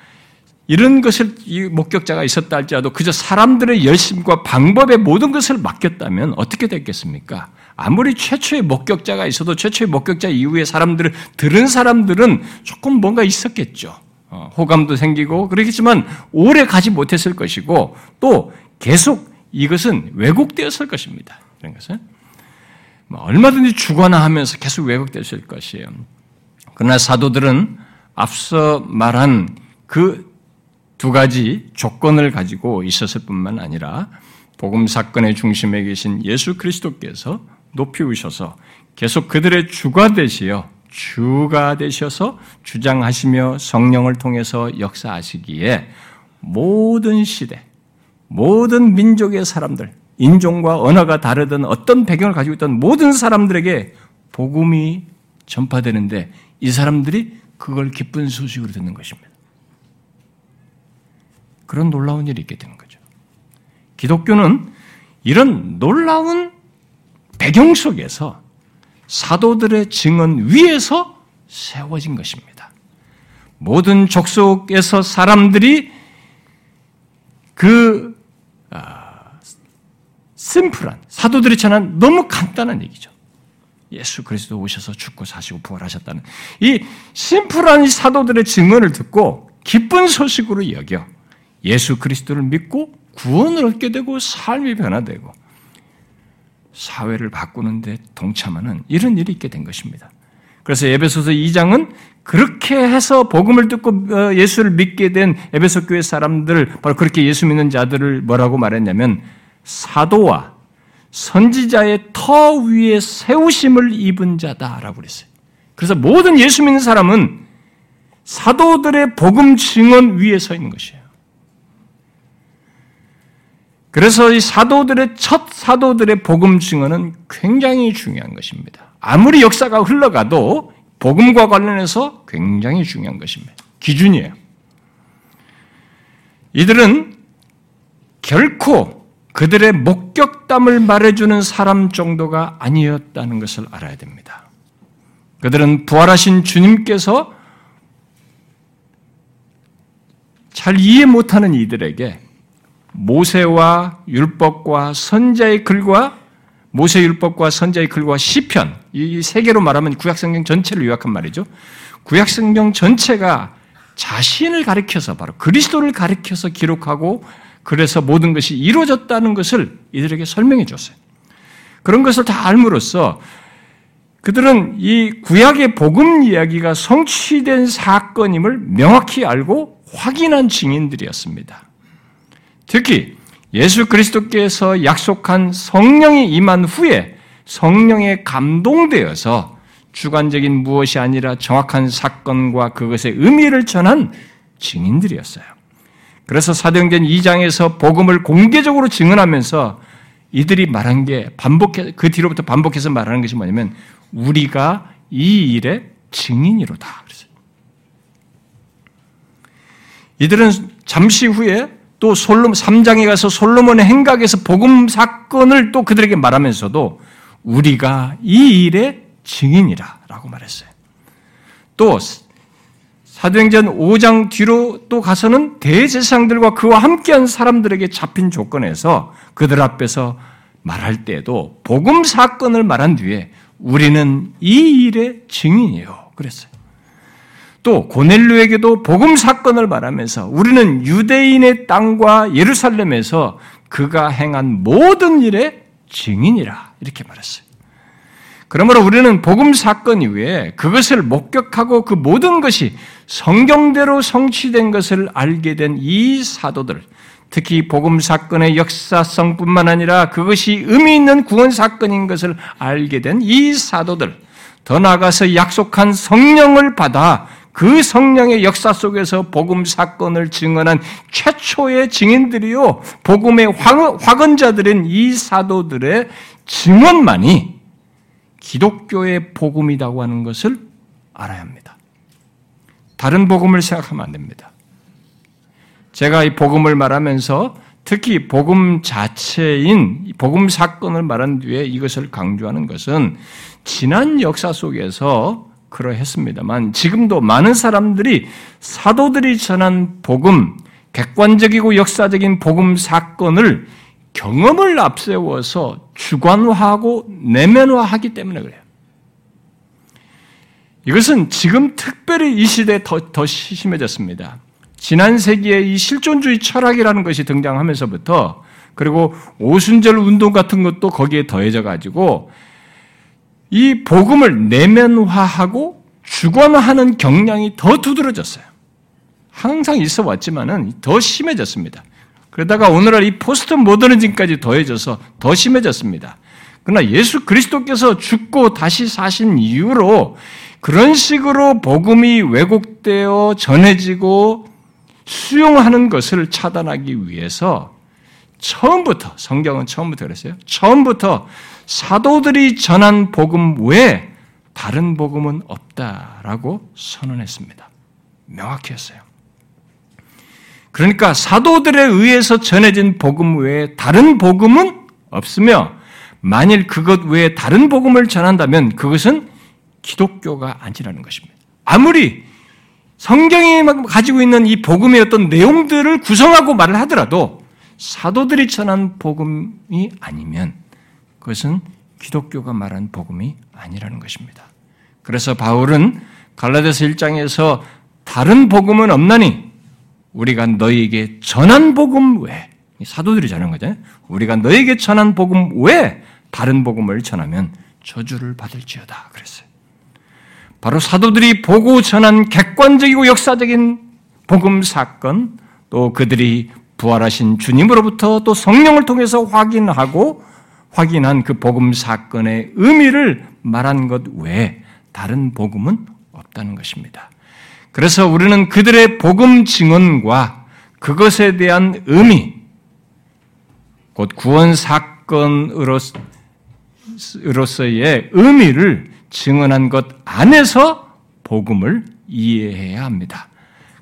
이런 것을 이 목격자가 있었다 할지라도 그저 사람들의 열심과 방법의 모든 것을 맡겼다면 어떻게 됐겠습니까? 아무리 최초의 목격자가 있어도 최초의 목격자 이후에 사람들을 들은 사람들은 조금 뭔가 있었겠죠. 어, 호감도 생기고 그러겠지만 오래 가지 못했을 것이고 또 계속 이것은 왜곡되었을 것입니다. 그런 것은 뭐 얼마든지 주거나 하면서 계속 왜곡됐을 것이에요. 그러나 사도들은 앞서 말한 그 두 가지 조건을 가지고 있었을 뿐만 아니라 복음 사건의 중심에 계신 예수 그리스도께서 높이 우셔서 계속 그들의 주가 되시어 주가 되셔서 주장하시며 성령을 통해서 역사하시기에 모든 시대, 모든 민족의 사람들, 인종과 언어가 다르던 어떤 배경을 가지고 있던 모든 사람들에게 복음이 전파되는데 이 사람들이 그걸 기쁜 소식으로 듣는 것입니다. 그런 놀라운 일이 있게 되는 거죠. 기독교는 이런 놀라운 배경 속에서 사도들의 증언 위에서 세워진 것입니다. 모든 족속에서 사람들이 그 아, 심플한 사도들이 전한 너무 간단한 얘기죠. 예수 그리스도 오셔서 죽고 사시고 부활하셨다는 이 심플한 사도들의 증언을 듣고 기쁜 소식으로 여겨 예수 그리스도를 믿고 구원을 얻게 되고 삶이 변화되고 사회를 바꾸는 데 동참하는 이런 일이 있게 된 것입니다. 그래서 에베소서 2장은 그렇게 해서 복음을 듣고 어, 예수를 믿게 된 에베소 교회 사람들 바로 그렇게 예수 믿는 자들을 뭐라고 말했냐면 사도와 선지자의 터 위에 세우심을 입은 자다라고 그랬어요. 그래서 모든 예수 믿는 사람은 사도들의 복음 증언 위에 서 있는 것이에요. 그래서 이 사도들의 첫 사도들의 복음 증언은 굉장히 중요한 것입니다. 아무리 역사가 흘러가도 복음과 관련해서 굉장히 중요한 것입니다. 기준이에요. 이들은 결코 그들의 목격담을 말해주는 사람 정도가 아니었다는 것을 알아야 됩니다. 그들은 부활하신 주님께서 잘 이해 못하는 이들에게 모세와 율법과 선자의 글과 모세 율법과 선자의 글과 시편 이 세 개로 말하면 구약 성경 전체를 요약한 말이죠. 구약 성경 전체가 자신을 가리켜서 바로 그리스도를 가리켜서 기록하고 그래서 모든 것이 이루어졌다는 것을 이들에게 설명해 줬어요. 그런 것을 다 알므로써 그들은 이 구약의 복음 이야기가 성취된 사건임을 명확히 알고 확인한 증인들이었습니다. 특히 예수 그리스도께서 약속한 성령이 임한 후에 성령에 감동되어서 주관적인 무엇이 아니라 정확한 사건과 그것의 의미를 전한 증인들이었어요. 그래서 사도행전 2장에서 복음을 공개적으로 증언하면서 이들이 말한 게 반복해 그 뒤로부터 반복해서 말하는 것이 뭐냐면 우리가 이 일의 증인이로다. 그랬어요. 이들은 잠시 후에 또 솔로 3장에 가서 솔로몬의 행각에서 복음 사건을 또 그들에게 말하면서도 우리가 이 일의 증인이라라고 말했어요. 또 사도행전 5장 뒤로 또 가서는 대제사장들과 그와 함께한 사람들에게 잡힌 조건에서 그들 앞에서 말할 때에도 복음 사건을 말한 뒤에 우리는 이 일의 증인이에요. 그랬어요. 또 고넬료에게도 복음 사건을 말하면서 우리는 유대인의 땅과 예루살렘에서 그가 행한 모든 일의 증인이라 이렇게 말했어요. 그러므로 우리는 복음 사건 이후에 그것을 목격하고 그 모든 것이 성경대로 성취된 것을 알게 된 이 사도들, 특히 복음 사건의 역사성뿐만 아니라 그것이 의미 있는 구원 사건인 것을 알게 된 이 사도들, 더 나아가서 약속한 성령을 받아 그 성령의 역사 속에서 복음 사건을 증언한 최초의 증인들이요, 복음의 확언자들인 이 사도들의 증언만이 기독교의 복음이라고 하는 것을 알아야 합니다. 다른 복음을 생각하면 안 됩니다. 제가 이 복음을 말하면서 특히 복음 자체인 복음 사건을 말한 뒤에 이것을 강조하는 것은 지난 역사 속에서 그러했습니다만 지금도 많은 사람들이 사도들이 전한 복음, 객관적이고 역사적인 복음 사건을 경험을 앞세워서 주관화하고 내면화하기 때문에 그래요. 이것은 지금 특별히 이 시대에 더, 더 심해졌습니다. 지난 세기에 이 실존주의 철학이라는 것이 등장하면서부터 그리고 오순절 운동 같은 것도 거기에 더해져 가지고 이 복음을 내면화하고 주관화하는 경향이 더 두드러졌어요. 항상 있어 왔지만은 더 심해졌습니다. 그러다가 오늘날 이 포스트 모더니즘까지 더해져서 더 심해졌습니다. 그러나 예수 그리스도께서 죽고 다시 사신 이후로 그런 식으로 복음이 왜곡되어 전해지고 수용하는 것을 차단하기 위해서 처음부터 성경은 처음부터 그랬어요. 처음부터 사도들이 전한 복음 외에 다른 복음은 없다라고 선언했습니다. 명확히 했어요. 그러니까 사도들에 의해서 전해진 복음 외에 다른 복음은 없으며 만일 그것 외에 다른 복음을 전한다면 그것은 기독교가 아니라는 것입니다. 아무리 성경이 가지고 있는 이 복음의 어떤 내용들을 구성하고 말을 하더라도 사도들이 전한 복음이 아니면 그것은 기독교가 말한 복음이 아니라는 것입니다. 그래서 바울은 갈라디아서 1장에서 다른 복음은 없나니 우리가 너희에게 전한 복음 외 사도들이 전한 거잖아요. 우리가 너에게 전한 복음 외 다른 복음을 전하면 저주를 받을지어다 그랬어요. 바로 사도들이 보고 전한 객관적이고 역사적인 복음 사건 또 그들이 부활하신 주님으로부터 또 성령을 통해서 확인하고 확인한 그 복음 사건의 의미를 말한 것 외에 다른 복음은 없다는 것입니다. 그래서 우리는 그들의 복음 증언과 그것에 대한 의미, 곧 구원 사건으로서의 의미를 증언한 것 안에서 복음을 이해해야 합니다.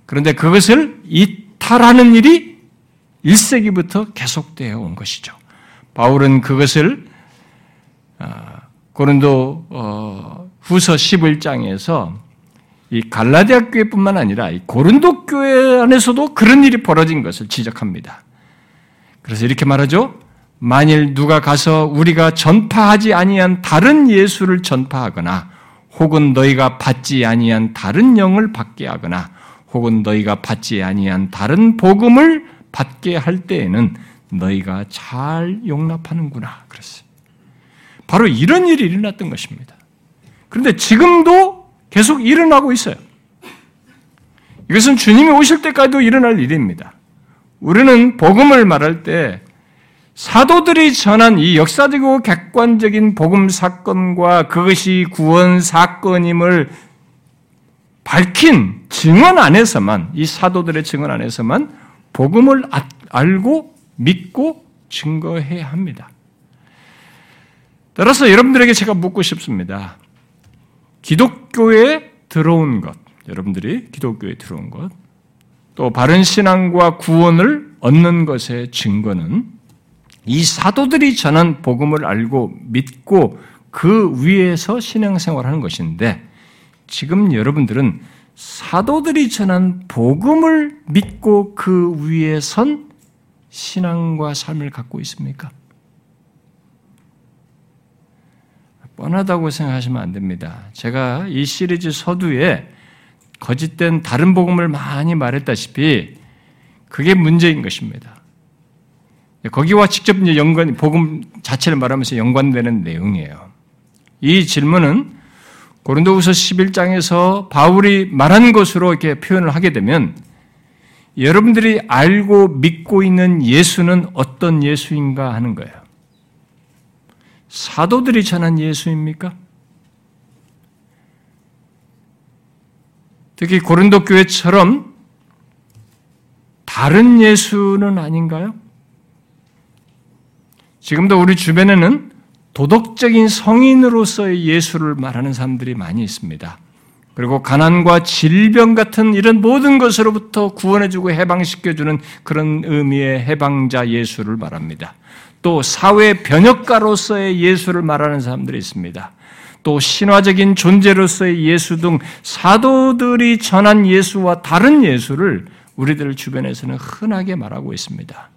그런데 그것을 이탈하는 일이 1세기부터 계속되어 온 것이죠. 바울은 그것을 아, 고린도 어, 후서 11장에서 이 갈라디아 교회뿐만 아니라 고린도 교회 안에서도 그런 일이 벌어진 것을 지적합니다. 그래서 이렇게 말하죠. 만일 누가 가서 우리가 전파하지 아니한 다른 예수를 전파하거나 혹은 너희가 받지 아니한 다른 영을 받게 하거나 혹은 너희가 받지 아니한 다른 복음을 받게 할 때에는 너희가 잘 용납하는구나. 그랬어요. 바로 이런 일이 일어났던 것입니다. 그런데 지금도 계속 일어나고 있어요. 이것은 주님이 오실 때까지도 일어날 일입니다. 우리는 복음을 말할 때 사도들이 전한 이 역사적이고 객관적인 복음 사건과 그것이 구원 사건임을 밝힌 증언 안에서만 이 사도들의 증언 안에서만 복음을 아, 알고 믿고 증거해야 합니다. 따라서 여러분들에게 제가 묻고 싶습니다. 기독교에 들어온 것, 여러분들이 기독교에 들어온 것, 또 바른 신앙과 구원을 얻는 것의 증거는 이 사도들이 전한 복음을 알고 믿고 그 위에서 신앙생활 하는 것인데 지금 여러분들은 사도들이 전한 복음을 믿고 그 위에 선 신앙과 삶을 갖고 있습니까? 뻔하다고 생각하시면 안 됩니다. 제가 이 시리즈 서두에 거짓된 다른 복음을 많이 말했다시피 그게 문제인 것입니다. 거기와 직접 연관, 복음 자체를 말하면서 연관되는 내용이에요. 이 질문은 고린도후서 11장에서 바울이 말한 것으로 이렇게 표현을 하게 되면 여러분들이 알고 믿고 있는 예수는 어떤 예수인가 하는 거예요. 사도들이 전한 예수입니까? 특히 고린도 교회처럼 다른 예수는 아닌가요? 지금도 우리 주변에는 도덕적인 성인으로서의 예수를 말하는 사람들이 많이 있습니다. 그리고 가난과 질병 같은 이런 모든 것으로부터 구원해주고 해방시켜주는 그런 의미의 해방자 예수를 말합니다. 또 사회 변혁가로서의 예수를 말하는 사람들이 있습니다. 또 신화적인 존재로서의 예수 등 사도들이 전한 예수와 다른 예수를 우리들 주변에서는 흔하게 말하고 있습니다.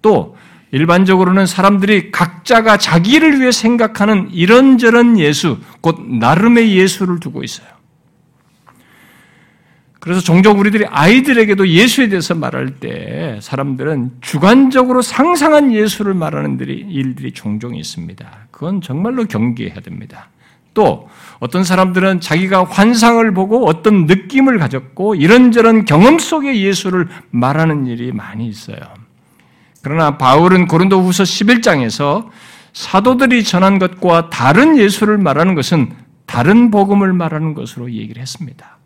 또 일반적으로는 사람들이 각자가 자기를 위해 생각하는 이런저런 예수, 곧 나름의 예수를 두고 있어요. 그래서 종종 우리들이 아이들에게도 예수에 대해서 말할 때 사람들은 주관적으로 상상한 예수를 말하는 일들이 종종 있습니다. 그건 정말로 경계해야 됩니다. 또 어떤 사람들은 자기가 환상을 보고 어떤 느낌을 가졌고 이런저런 경험 속의 예수를 말하는 일이 많이 있어요. 그러나 바울은 고린도 후서 11장에서 사도들이 전한 것과 다른 예수를 말하는 것은 다른 복음을 말하는 것으로 얘기를 했습니다.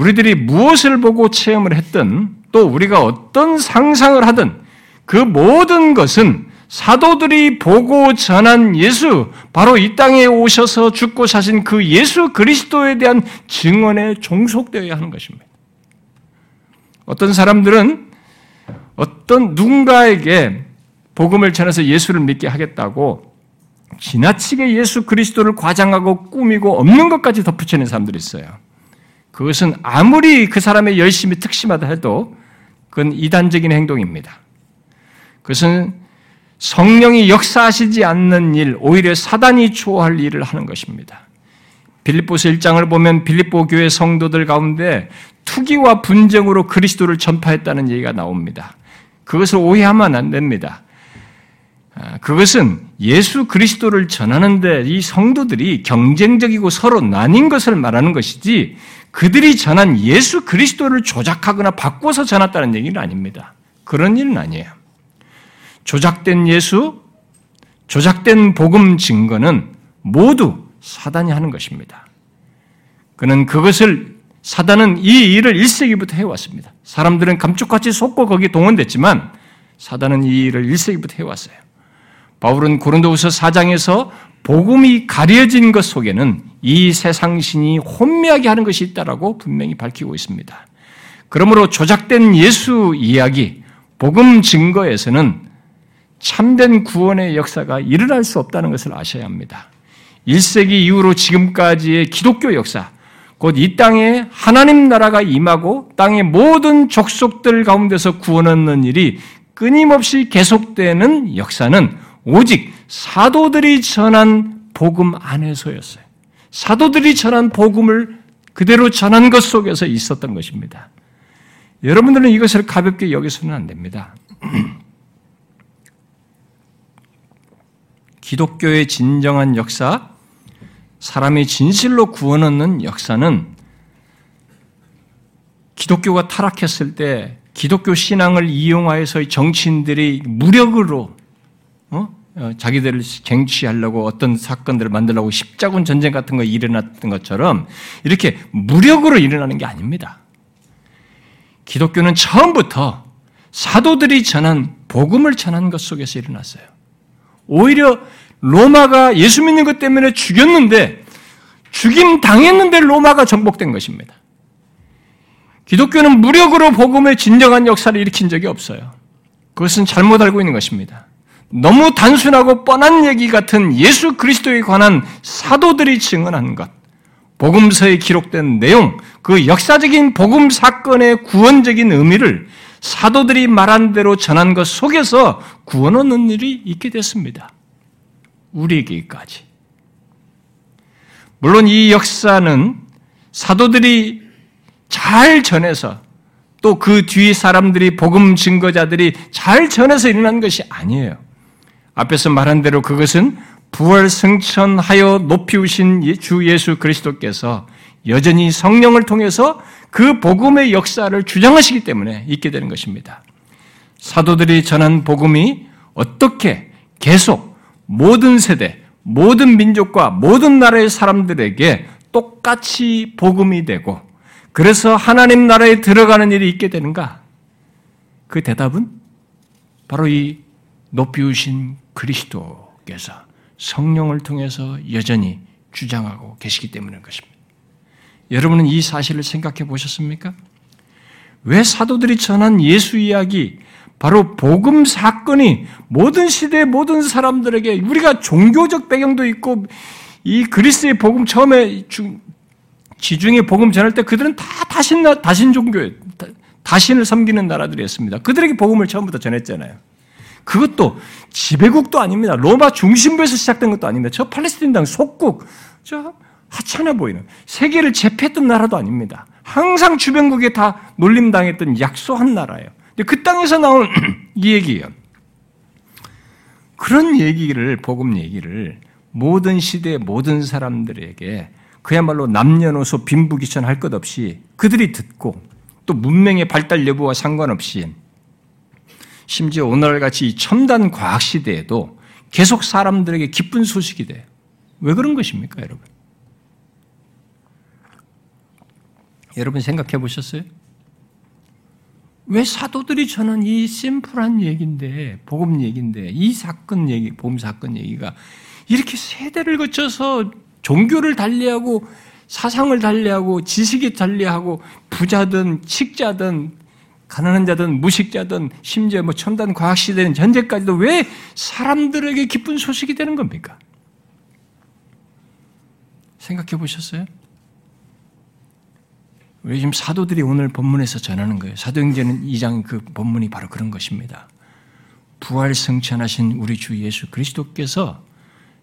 우리들이 무엇을 보고 체험을 했든 또 우리가 어떤 상상을 하든 그 모든 것은 사도들이 보고 전한 예수, 바로 이 땅에 오셔서 죽고 사신 그 예수 그리스도에 대한 증언에 종속되어야 하는 것입니다. 어떤 사람들은 어떤 누군가에게 복음을 전해서 예수를 믿게 하겠다고 지나치게 예수 그리스도를 과장하고 꾸미고 없는 것까지 덧붙이는 사람들이 있어요. 그것은 아무리 그 사람의 열심히 특심하다 해도 그건 이단적인 행동입니다. 그것은 성령이 역사하시지 않는 일, 오히려 사단이 좋아할 일을 하는 것입니다. 빌립보서 1장을 보면 빌립보 교회 성도들 가운데 투기와 분쟁으로 그리스도를 전파했다는 얘기가 나옵니다. 그것을 오해하면 안 됩니다. 아, 그것은 예수 그리스도를 전하는데 이 성도들이 경쟁적이고 서로 나뉜 것을 말하는 것이지 그들이 전한 예수 그리스도를 조작하거나 바꿔서 전했다는 얘기는 아닙니다. 그런 일은 아니에요. 조작된 예수, 조작된 복음 증거는 모두 사단이 하는 것입니다. 그는 그것을 사단은 이 일을 1세기부터 해왔습니다. 사람들은 감쪽같이 속고 거기 동원됐지만 사단은 이 일을 1세기부터 해왔어요. 바울은 고린도후서 4장에서 복음이 가려진 것 속에는 이 세상신이 혼미하게 하는 것이 있다라고 분명히 밝히고 있습니다. 그러므로 조작된 예수 이야기, 복음 증거에서는 참된 구원의 역사가 일어날 수 없다는 것을 아셔야 합니다. 1세기 이후로 지금까지의 기독교 역사, 곧 이 땅에 하나님 나라가 임하고 땅의 모든 족속들 가운데서 구원 얻는 일이 끊임없이 계속되는 역사는 오직 사도들이 전한 복음 안에서였어요. 사도들이 전한 복음을 그대로 전한 것 속에서 있었던 것입니다. 여러분들은 이것을 가볍게 여기서는 안 됩니다. 기독교의 진정한 역사, 사람이 진실로 구원 얻는 역사는 기독교가 타락했을 때 기독교 신앙을 이용하여서 정치인들이 무력으로 자기들을 쟁취하려고 어떤 사건들을 만들려고 십자군 전쟁 같은 거 일어났던 것처럼 이렇게 무력으로 일어나는 게 아닙니다. 기독교는 처음부터 사도들이 전한 복음을 전한 것 속에서 일어났어요. 오히려 로마가 예수 믿는 것 때문에 죽였는데 죽임 당했는데 로마가 정복된 것입니다. 기독교는 무력으로 복음의 진정한 역사를 일으킨 적이 없어요. 그것은 잘못 알고 있는 것입니다. 너무 단순하고 뻔한 얘기 같은 예수 그리스도에 관한 사도들이 증언한 것, 복음서에 기록된 내용, 그 역사적인 복음 사건의 구원적인 의미를 사도들이 말한 대로 전한 것 속에서 구원 얻는 일이 있게 됐습니다. 우리에게까지. 물론 이 역사는 사도들이 잘 전해서 또 그 뒤 사람들이 복음 증거자들이 잘 전해서 일어난 것이 아니에요. 앞에서 말한 대로 그것은 부활 승천하여 높이우신 주 예수 그리스도께서 여전히 성령을 통해서 그 복음의 역사를 주장하시기 때문에 있게 되는 것입니다. 사도들이 전한 복음이 어떻게 계속 모든 세대, 모든 민족과 모든 나라의 사람들에게 똑같이 복음이 되고 그래서 하나님 나라에 들어가는 일이 있게 되는가? 그 대답은 바로 이 높이우신 그리스도께서 성령을 통해서 여전히 주장하고 계시기 때문인 것입니다. 여러분은 이 사실을 생각해 보셨습니까? 왜 사도들이 전한 예수 이야기, 바로 복음 사건이 모든 시대 모든 사람들에게 우리가 종교적 배경도 있고 이 그리스의 복음 처음에 지중해 복음 전할 때 그들은 다 다신 다신 종교에 다신을 섬기는 나라들이었습니다. 그들에게 복음을 처음부터 전했잖아요. 그것도 지배국도 아닙니다. 로마 중심부에서 시작된 것도 아닙니다. 저 팔레스틴 당 속국, 저 하찮아 보이는 세계를 제패했던 나라도 아닙니다. 항상 주변국에 다 놀림당했던 약소한 나라예요. 근데 그 땅에서 나온 이 얘기예요. 그런 얘기를 복음 얘기를 모든 시대 모든 사람들에게 그야말로 남녀노소 빈부귀천 할 것 없이 그들이 듣고 또 문명의 발달 여부와 상관없이 심지어 오늘날 같이 첨단 과학 시대에도 계속 사람들에게 기쁜 소식이 돼요. 왜 그런 것입니까, 여러분? 여러분 생각해 보셨어요? 왜 사도들이 전한 이 심플한 얘기인데, 복음 얘기인데, 이 사건 얘기, 복음 사건 얘기가 이렇게 세대를 거쳐서 종교를 달리하고 사상을 달리하고 지식이 달리하고 부자든 칙자든 가난한 자든 무식자든 심지어 뭐 첨단 과학 시대는 현재까지도 왜 사람들에게 기쁜 소식이 되는 겁니까? 생각해 보셨어요? 왜 지금 사도들이 오늘 본문에서 전하는 거예요? 사도행전은 2장 그 본문이 바로 그런 것입니다. 부활 성천하신 우리 주 예수 그리스도께서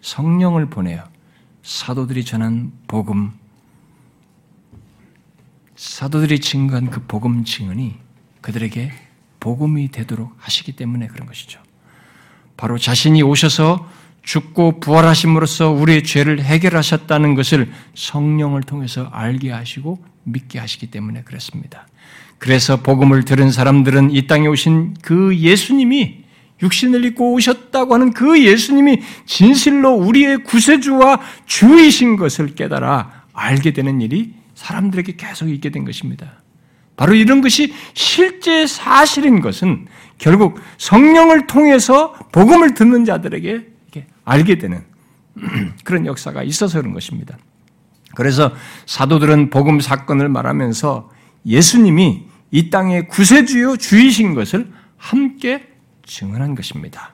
성령을 보내어 사도들이 전한 복음, 사도들이 증거한 그 복음 증언이 그들에게 복음이 되도록 하시기 때문에 그런 것이죠. 바로 자신이 오셔서 죽고 부활하심으로써 우리의 죄를 해결하셨다는 것을 성령을 통해서 알게 하시고 믿게 하시기 때문에 그렇습니다. 그래서 복음을 들은 사람들은 이 땅에 오신 그 예수님이 육신을 입고 오셨다고 하는 그 예수님이 진실로 우리의 구세주와 주이신 것을 깨달아 알게 되는 일이 사람들에게 계속 있게 된 것입니다. 바로 이런 것이 실제 사실인 것은 결국 성령을 통해서 복음을 듣는 자들에게 알게 되는 그런 역사가 있어서 그런 것입니다. 그래서 사도들은 복음 사건을 말하면서 예수님이 이 땅의 구세주요 주이신 것을 함께 증언한 것입니다.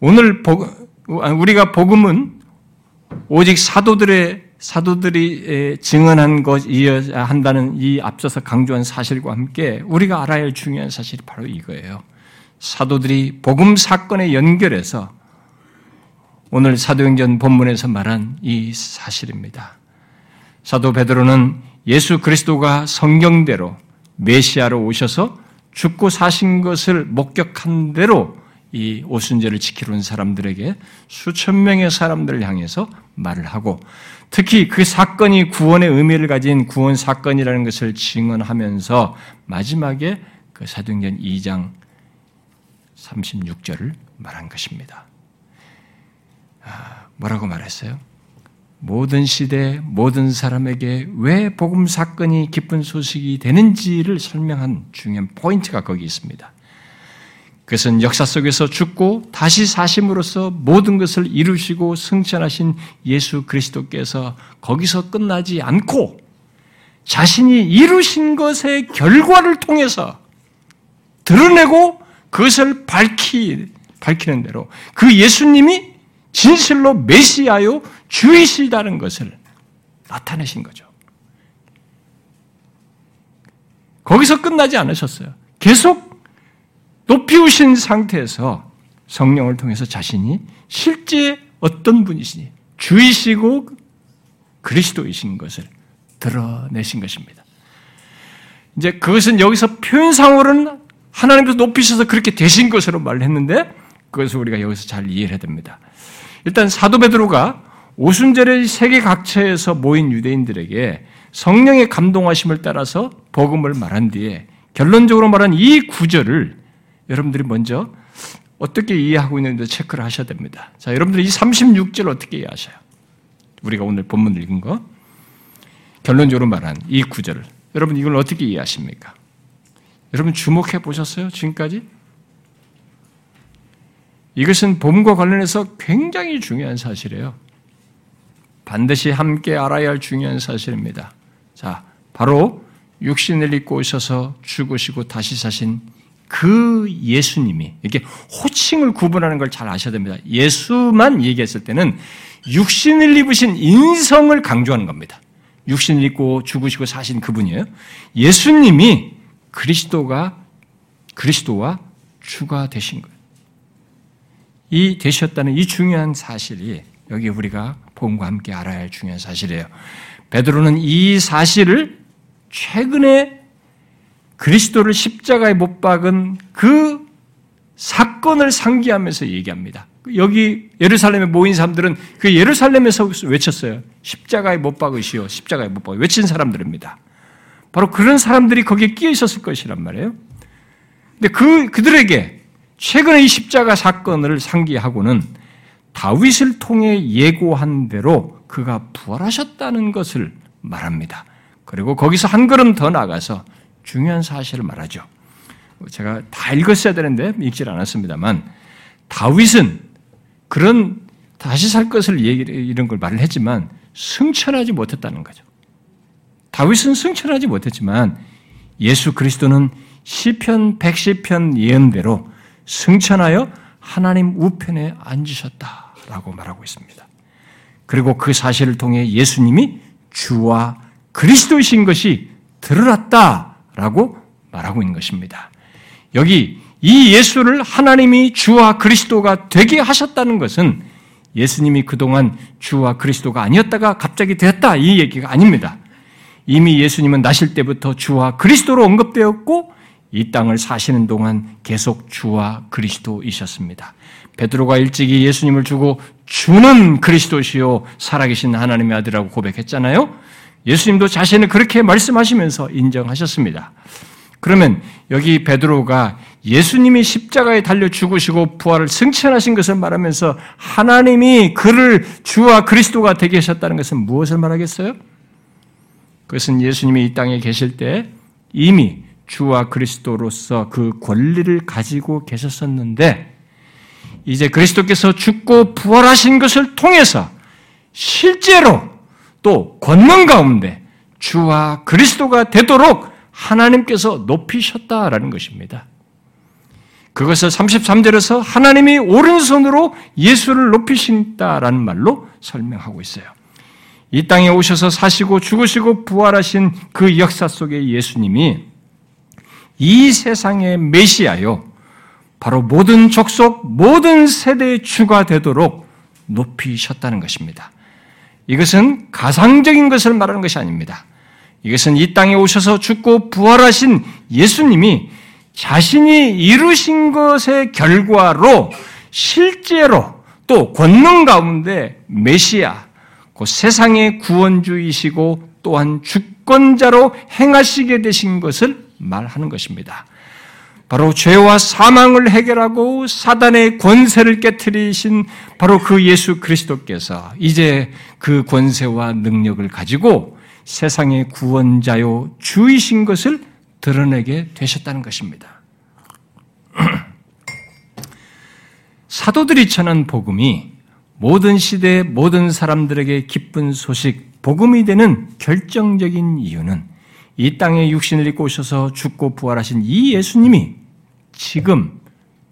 오늘 우리가 복음은 오직 사도들의 사도들이 증언한 것 이어야 한다는 이 앞서서 강조한 사실과 함께 우리가 알아야 할 중요한 사실이 바로 이거예요. 사도들이 복음 사건에 연결해서 오늘 사도행전 본문에서 말한 이 사실입니다. 사도 베드로는 예수 그리스도가 성경대로 메시아로 오셔서 죽고 사신 것을 목격한 대로 이 오순절을 지키러 온 사람들에게 수천 명의 사람들을 향해서 말을 하고 특히 그 사건이 구원의 의미를 가진 구원 사건이라는 것을 증언하면서 마지막에 그 사도행전 2장 36절을 말한 것입니다. 아, 뭐라고 말했어요? 모든 시대, 모든 사람에게 왜 복음 사건이 기쁜 소식이 되는지를 설명한 중요한 포인트가 거기 있습니다. 그것은 역사 속에서 죽고 다시 사심으로써 모든 것을 이루시고 승천하신 예수 그리스도께서 거기서 끝나지 않고 자신이 이루신 것의 결과를 통해서 드러내고 그것을 밝히, 밝히는 대로 그 예수님이 진실로 메시아요 주이시다는 것을 나타내신 거죠. 거기서 끝나지 않으셨어요. 계속 높이우신 상태에서 성령을 통해서 자신이 실제 어떤 분이시니 주이시고 그리스도이신 것을 드러내신 것입니다. 이제 그것은 여기서 표현상으로는 하나님께서 높이셔서 그렇게 되신 것으로 말을 했는데 그것을 우리가 여기서 잘 이해해야 됩니다. 일단 사도 베드로가 오순절의 세계 각처에서 모인 유대인들에게 성령의 감동하심을 따라서 복음을 말한 뒤에 결론적으로 말한 이 구절을 여러분들이 먼저 어떻게 이해하고 있는지 체크를 하셔야 됩니다. 자, 여러분들이 이 36절 어떻게 이해하셔요? 우리가 오늘 본문 읽은 거. 결론적으로 말한 이 구절을. 여러분 이걸 어떻게 이해하십니까? 여러분 주목해 보셨어요? 지금까지? 이것은 봄과 관련해서 굉장히 중요한 사실이에요. 반드시 함께 알아야 할 중요한 사실입니다. 자, 바로 육신을 입고 오셔서 죽으시고 다시 사신 그 예수님이 이렇게 호칭을 구분하는 걸 잘 아셔야 됩니다. 예수만 얘기했을 때는 육신을 입으신 인성을 강조하는 겁니다. 육신을 입고 죽으시고 사신 그분이에요. 예수님이 그리스도가 그리스도와 주가 되신 거예요. 이 되셨다는 이 중요한 사실이 여기 우리가 본과 함께 알아야 할 중요한 사실이에요. 베드로는 이 사실을 최근에 그리스도를 십자가에 못 박은 그 사건을 상기하면서 얘기합니다. 여기 예루살렘에 모인 사람들은 그 예루살렘에서 외쳤어요. 십자가에 못 박으시오. 십자가에 못 박으 외친 사람들입니다. 바로 그런 사람들이 거기에 끼어 있었을 것이란 말이에요. 근데 그, 그들에게 최근에 이 십자가 사건을 상기하고는 다윗을 통해 예고한 대로 그가 부활하셨다는 것을 말합니다. 그리고 거기서 한 걸음 더 나가서 중요한 사실을 말하죠. 제가 다 읽었어야 되는데 읽질 않았습니다만 다윗은 그런 다시 살 것을 얘기 이런 걸 말을 했지만 승천하지 못했다는 거죠. 다윗은 승천하지 못했지만 예수 그리스도는 시편 110편 예언대로 승천하여 하나님 우편에 앉으셨다라고 말하고 있습니다. 그리고 그 사실을 통해 예수님이 주와 그리스도이신 것이 드러났다 라고 말하고 있는 것입니다. 여기 이 예수를 하나님이 주와 그리스도가 되게 하셨다는 것은 예수님이 그동안 주와 그리스도가 아니었다가 갑자기 되었다 이 얘기가 아닙니다. 이미 예수님은 나실 때부터 주와 그리스도로 언급되었고 이 땅을 사시는 동안 계속 주와 그리스도이셨습니다. 베드로가 일찍이 예수님을 주고 주는 그리스도시요 살아계신 하나님의 아들이라고 고백했잖아요. 예수님도 자신을 그렇게 말씀하시면서 인정하셨습니다. 그러면 여기 베드로가 예수님이 십자가에 달려 죽으시고 부활을 승천하신 것을 말하면서 하나님이 그를 주와 그리스도가 되게 하셨다는 것은 무엇을 말하겠어요? 그것은 예수님이 이 땅에 계실 때 이미 주와 그리스도로서 그 권리를 가지고 계셨었는데 이제 그리스도께서 죽고 부활하신 것을 통해서 실제로 또 권능 가운데 주와 그리스도가 되도록 하나님께서 높이셨다라는 것입니다. 그것을 33절에서 하나님이 오른손으로 예수를 높이신다라는 말로 설명하고 있어요. 이 땅에 오셔서 사시고 죽으시고 부활하신 그 역사 속에 예수님이 이 세상의 메시아요. 바로 모든 족속, 모든 세대의 주가 되도록 높이셨다는 것입니다. 이것은 가상적인 것을 말하는 것이 아닙니다. 이것은 이 땅에 오셔서 죽고 부활하신 예수님이 자신이 이루신 것의 결과로 실제로 또 권능 가운데 메시아, 그 세상의 구원주이시고 또한 주권자로 행하시게 되신 것을 말하는 것입니다. 바로 죄와 사망을 해결하고 사단의 권세를 깨뜨리신 바로 그 예수 그리스도께서 이제 그 권세와 능력을 가지고 세상의 구원자요 주이신 것을 드러내게 되셨다는 것입니다. 사도들이 전한 복음이 모든 시대 모든 사람들에게 기쁜 소식, 복음이 되는 결정적인 이유는 이 땅에 육신을 입고 오셔서 죽고 부활하신 이 예수님이 지금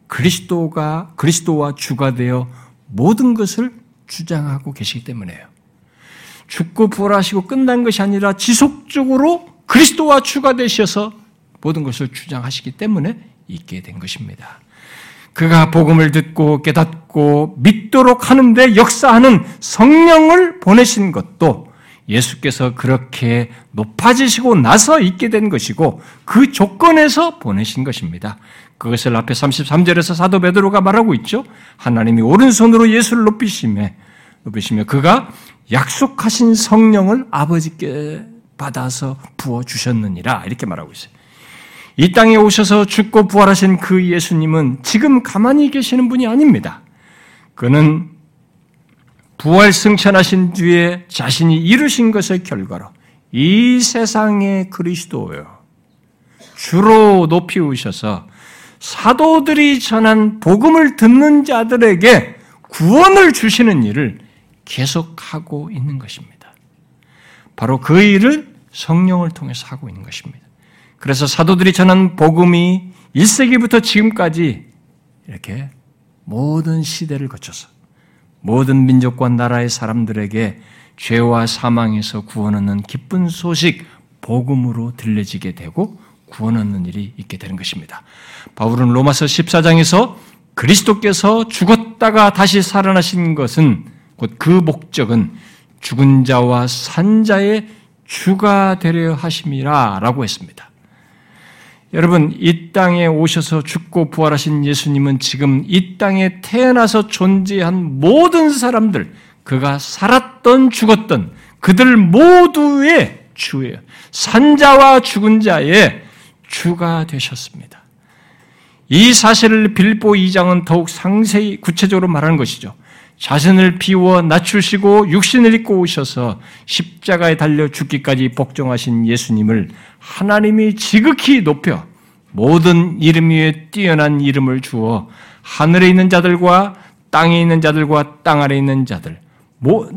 그리스도가 그리스도와 주가 되어 모든 것을 주장하고 계시기 때문에요. 죽고 부활하시고 끝난 것이 아니라 지속적으로 그리스도와 주가 되셔서 모든 것을 주장하시기 때문에 있게 된 것입니다. 그가 복음을 듣고 깨닫고 믿도록 하는데 역사하는 성령을 보내신 것도 예수께서 그렇게 높아지시고 나서 있게 된 것이고 그 조건에서 보내신 것입니다. 그것을 앞에 33절에서 사도 베드로가 말하고 있죠. 하나님이 오른손으로 예수를 높이시며 높이시며 그가 약속하신 성령을 아버지께 받아서 부어 주셨느니라 이렇게 말하고 있어요. 이 땅에 오셔서 죽고 부활하신 그 예수님은 지금 가만히 계시는 분이 아닙니다. 그는 부활 승천하신 뒤에 자신이 이루신 것의 결과로 이 세상의 그리스도요. 주로 높이 오셔서 사도들이 전한 복음을 듣는 자들에게 구원을 주시는 일을 계속하고 있는 것입니다. 바로 그 일을 성령을 통해서 하고 있는 것입니다. 그래서 사도들이 전한 복음이 1세기부터 지금까지 이렇게 모든 시대를 거쳐서 모든 민족과 나라의 사람들에게 죄와 사망에서 구원 얻는 기쁜 소식 복음으로 들려지게 되고 구원 얻는 일이 있게 되는 것입니다. 바울은 로마서 14장에서 그리스도께서 죽었다가 다시 살아나신 것은 곧 그 목적은 죽은 자와 산 자의 주가 되려 하심이라 라고 했습니다. 여러분, 이 땅에 오셔서 죽고 부활하신 예수님은 지금 이 땅에 태어나서 존재한 모든 사람들, 그가 살았던 죽었던 그들 모두의 주예요. 산자와 죽은 자의 주가 되셨습니다. 이 사실을 빌보 2장은 더욱 상세히 구체적으로 말하는 것이죠. 자신을 비워 낮추시고 육신을 입고 오셔서 십자가에 달려 죽기까지 복종하신 예수님을 하나님이 지극히 높여 모든 이름 위에 뛰어난 이름을 주어 하늘에 있는 자들과 땅에 있는 자들과 땅 아래 있는 자들,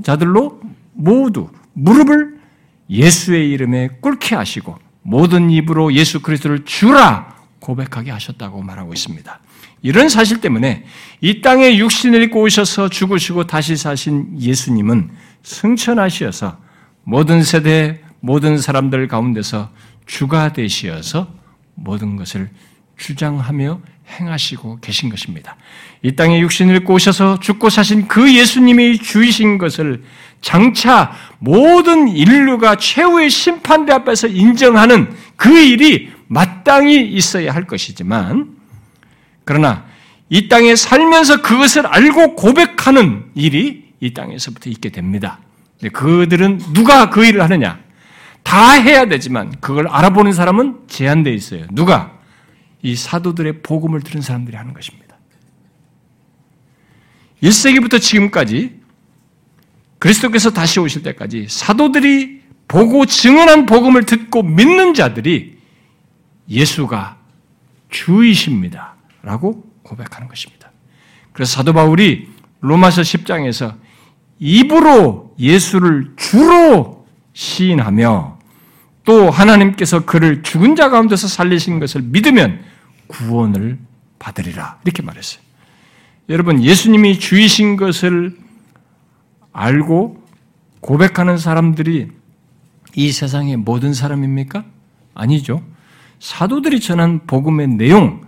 자들로 모두 무릎을 예수의 이름에 꿇게 하시고 모든 입으로 예수 그리스도를 주라 고백하게 하셨다고 말하고 있습니다. 이런 사실 때문에 이 땅에 육신을 입고 오셔서 죽으시고 다시 사신 예수님은 승천하시어서 모든 세대 모든 사람들 가운데서 주가 되시어서 모든 것을 주장하며 행하시고 계신 것입니다. 이 땅에 육신을 입고 오셔서 죽고 사신 그 예수님이 주이신 것을 장차 모든 인류가 최후의 심판대 앞에서 인정하는 그 일이 마땅히 있어야 할 것이지만, 그러나 이 땅에 살면서 그것을 알고 고백하는 일이 이 땅에서부터 있게 됩니다. 그들은 누가 그 일을 하느냐? 다 해야 되지만 그걸 알아보는 사람은 제한되어 있어요. 누가? 이 사도들의 복음을 들은 사람들이 하는 것입니다. 1세기부터 지금까지 그리스도께서 다시 오실 때까지 사도들이 보고 증언한 복음을 듣고 믿는 자들이 예수가 주이십니다. 라고 고백하는 것입니다. 그래서 사도 바울이 로마서 10장에서 입으로 예수를 주로 시인하며 또 하나님께서 그를 죽은 자 가운데서 살리신 것을 믿으면 구원을 받으리라. 이렇게 말했어요. 여러분, 예수님이 주이신 것을 알고 고백하는 사람들이 이 세상의 모든 사람입니까? 아니죠. 사도들이 전한 복음의 내용,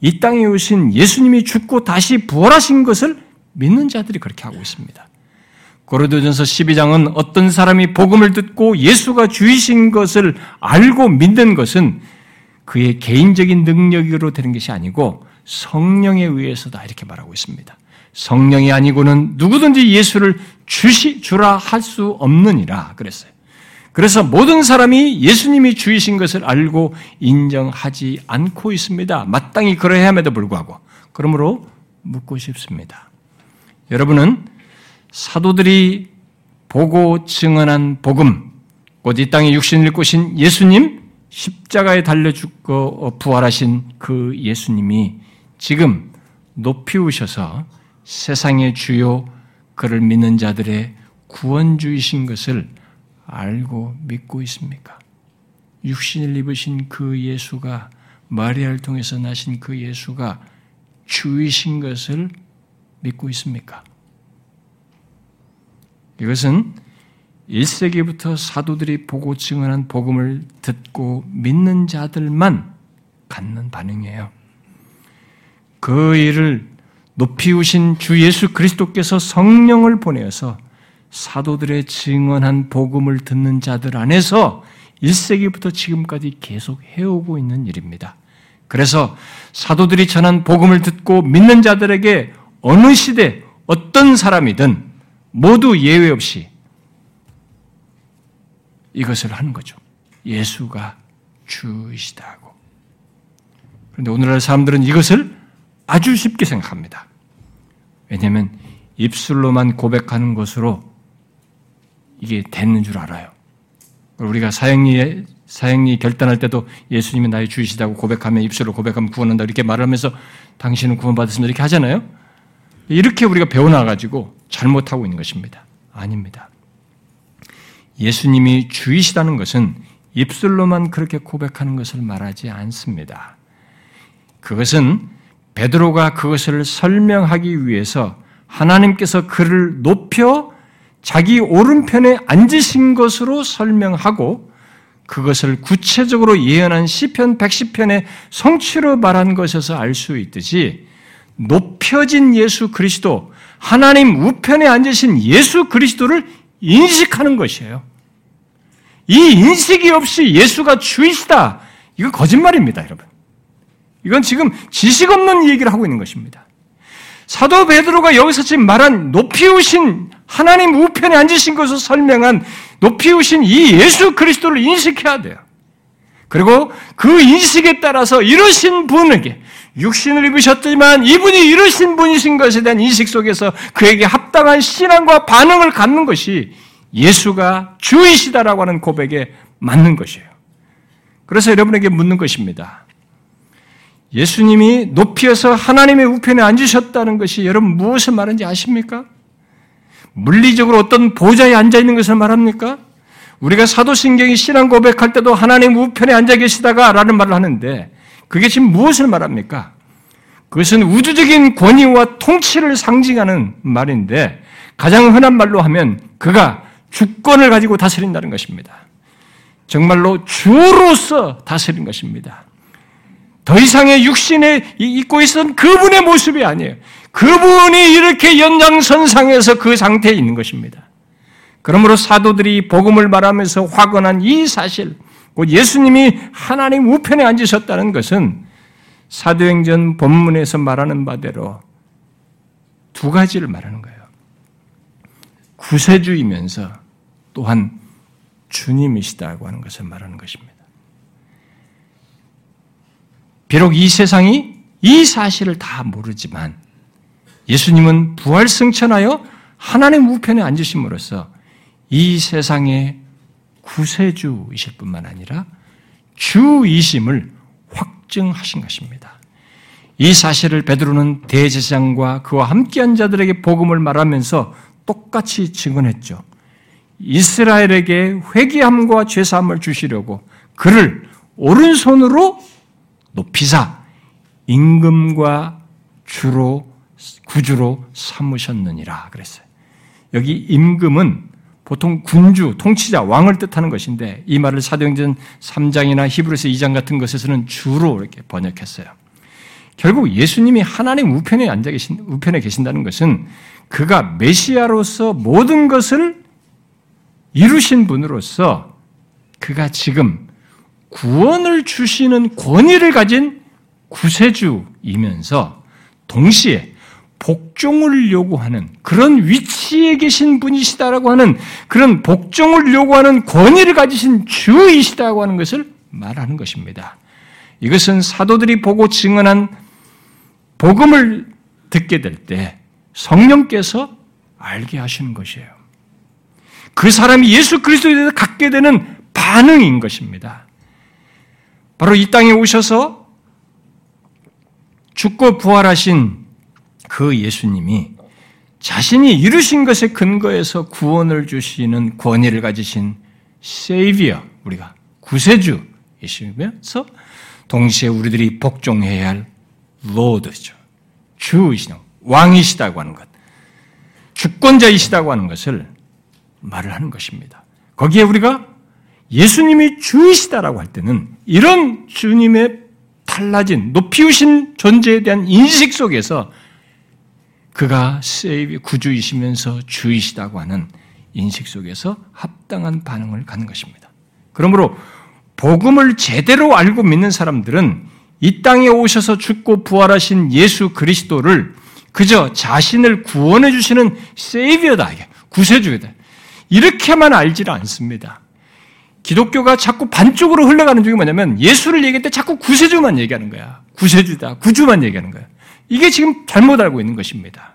이 땅에 오신 예수님이 죽고 다시 부활하신 것을 믿는 자들이 그렇게 하고 있습니다. 고린도전서 12장은 어떤 사람이 복음을 듣고 예수가 주이신 것을 알고 믿는 것은 그의 개인적인 능력으로 되는 것이 아니고 성령에 의해서다 이렇게 말하고 있습니다. 성령이 아니고는 누구든지 예수를 주시 주라 할 수 없느니라 그랬어요. 그래서 모든 사람이 예수님이 주이신 것을 알고 인정하지 않고 있습니다. 마땅히 그러해야 함에도 불구하고 그러므로 묻고 싶습니다. 여러분은 사도들이 보고 증언한 복음, 곧 이 땅에 육신을 입고신 예수님, 십자가에 달려 죽고 부활하신 그 예수님이 지금 높이 우셔서 세상의 주요 그를 믿는 자들의 구원주이신 것을 알고 믿고 있습니까? 육신을 입으신 그 예수가 마리아를 통해서 나신 그 예수가 주이신 것을 믿고 있습니까? 이것은 1세기부터 사도들이 보고 증언한 복음을 듣고 믿는 자들만 갖는 반응이에요. 그 일을 높이 우신 주 예수 그리스도께서 성령을 보내어서 사도들의 증언한 복음을 듣는 자들 안에서 1세기부터 지금까지 계속 해오고 있는 일입니다. 그래서 사도들이 전한 복음을 듣고 믿는 자들에게 어느 시대 어떤 사람이든 모두 예외 없이 이것을 하는 거죠. 예수가 주이시다고. 그런데 오늘날 사람들은 이것을 아주 쉽게 생각합니다. 왜냐하면 입술로만 고백하는 것으로 이게 되는 줄 알아요. 우리가 사형리 사형리 결단할 때도 예수님이 나의 주이시다고 고백하면 입술로 고백하면 구원한다 이렇게 말하면서 당신은 구원받았습니다 이렇게 하잖아요. 이렇게 우리가 배워놔 가지고 잘못하고 있는 것입니다. 아닙니다. 예수님이 주이시다는 것은 입술로만 그렇게 고백하는 것을 말하지 않습니다. 그것은 베드로가 그것을 설명하기 위해서 하나님께서 그를 높여 자기 오른편에 앉으신 것으로 설명하고 그것을 구체적으로 예언한 시편 110편의 성취로 말한 것에서 알 수 있듯이 높여진 예수 그리스도, 하나님 우편에 앉으신 예수 그리스도를 인식하는 것이에요. 이 인식이 없이 예수가 주이시다. 이거 거짓말입니다, 여러분. 이건 지금 지식 없는 얘기를 하고 있는 것입니다. 사도 베드로가 여기서 지금 말한 높이우신 하나님 우편에 앉으신 것을 설명한 높이우신 이 예수 그리스도를 인식해야 돼요. 그리고 그 인식에 따라서 이러신 분에게 육신을 입으셨지만 이분이 이러신 분이신 것에 대한 인식 속에서 그에게 합당한 신앙과 반응을 갖는 것이 예수가 주이시다라고 하는 고백에 맞는 것이에요. 그래서 여러분에게 묻는 것입니다. 예수님이 높이어서 하나님의 우편에 앉으셨다는 것이 여러분 무엇을 말하는지 아십니까? 물리적으로 어떤 보좌에 앉아 있는 것을 말합니까? 우리가 사도신경이 신앙 고백할 때도 하나님 우편에 앉아 계시다가 라는 말을 하는데 그게 지금 무엇을 말합니까? 그것은 우주적인 권위와 통치를 상징하는 말인데 가장 흔한 말로 하면 그가 주권을 가지고 다스린다는 것입니다. 정말로 주로서 다스린 것입니다. 더 이상의 육신에 입고 있었던 그분의 모습이 아니에요. 그분이 이렇게 연장선상에서 그 상태에 있는 것입니다. 그러므로 사도들이 복음을 말하면서 확언한 이 사실, 곧 예수님이 하나님 우편에 앉으셨다는 것은 사도행전 본문에서 말하는 바대로 두 가지를 말하는 거예요. 구세주이면서 또한 주님이시다고 하는 것을 말하는 것입니다. 비록 이 세상이 이 사실을 다 모르지만 예수님은 부활 승천하여 하나님 우편에 앉으심으로써 이 세상의 구세주이실 뿐만 아니라 주이심을 확증하신 것입니다. 이 사실을 베드로는 대제사장과 그와 함께한 자들에게 복음을 말하면서 똑같이 증언했죠. 이스라엘에게 회개함과 죄사함을 주시려고 그를 오른손으로 높이사 임금과 주로 구주로 삼으셨느니라 그랬어요. 여기 임금은 보통 군주, 통치자, 왕을 뜻하는 것인데 이 말을 사도행전 3장이나 히브리서 2장 같은 것에서는 주로 이렇게 번역했어요. 결국 예수님이 하나님 우편에 앉아 계신 우편에 계신다는 것은 그가 메시아로서 모든 것을 이루신 분으로서 그가 지금 구원을 주시는 권위를 가진 구세주이면서 동시에 복종을 요구하는 그런 위치에 계신 분이시다라고 하는 그런 복종을 요구하는 권위를 가지신 주이시다고 하는 것을 말하는 것입니다. 이것은 사도들이 보고 증언한 복음을 듣게 될 때 성령께서 알게 하시는 것이에요. 그 사람이 예수 그리스도에 대해서 갖게 되는 반응인 것입니다. 바로 이 땅에 오셔서 죽고 부활하신 그 예수님이 자신이 이루신 것에 근거해서 구원을 주시는 권위를 가지신 세이비어, 우리가 구세주이시면서 동시에 우리들이 복종해야 할 로드죠. 주이시다. 왕이시다고 하는 것. 주권자이시다고 하는 것을 말을 하는 것입니다. 거기에 우리가 예수님이 주이시다라고 할 때는 이런 주님의 달라진 높이우신 존재에 대한 인식 속에서 그가 세이비 구주이시면서 주이시다고 하는 인식 속에서 합당한 반응을 갖는 것입니다. 그러므로 복음을 제대로 알고 믿는 사람들은 이 땅에 오셔서 죽고 부활하신 예수 그리스도를 그저 자신을 구원해 주시는 세이비어다, 구세주이다. 이렇게만 알지를 않습니다. 기독교가 자꾸 반쪽으로 흘러가는 중이 뭐냐면 예수를 얘기할 때 자꾸 구세주만 얘기하는 거야. 구세주다, 구주만 얘기하는 거야. 이게 지금 잘못 알고 있는 것입니다.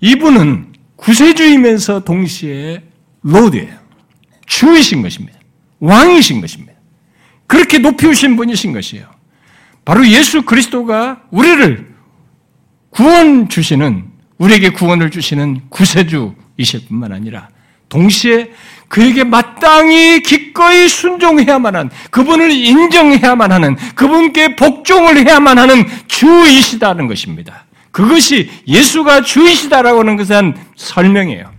이분은 구세주이면서 동시에 Lord예요. 주이신 것입니다. 왕이신 것입니다. 그렇게 높이우신 분이신 것이에요. 바로 예수 그리스도가 우리를 구원 주시는, 우리에게 구원을 주시는 구세주이실 뿐만 아니라 동시에 그에게 마땅히 기꺼이 순종해야만 한, 그분을 인정해야만 하는, 그분께 복종을 해야만 하는 주이시다는 것입니다. 그것이 예수가 주이시다라고 하는 것은 설명이에요.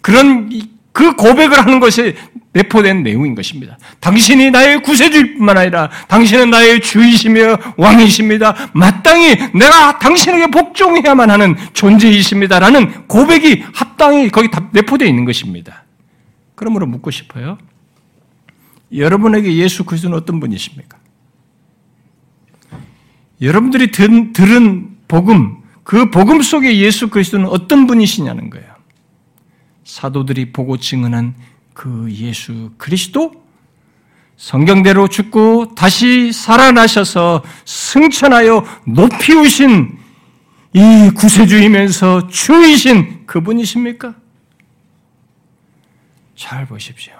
그런 그 고백을 하는 것이 내포된 내용인 것입니다. 당신이 나의 구세주일 뿐만 아니라 당신은 나의 주이시며 왕이십니다. 마땅히 내가 당신에게 복종해야만 하는 존재이십니다라는 고백이 합당히 거기 내포되어 있는 것입니다. 그러므로 묻고 싶어요. 여러분에게 예수 그리스도는 어떤 분이십니까? 여러분들이 든, 들은 복음, 그 복음 속에 예수 그리스도는 어떤 분이시냐는 거예요. 사도들이 보고 증언한 그 예수 그리스도 성경대로 죽고 다시 살아나셔서 승천하여 높이 오신 이 구세주이면서 주이신 그분이십니까? 잘 보십시오.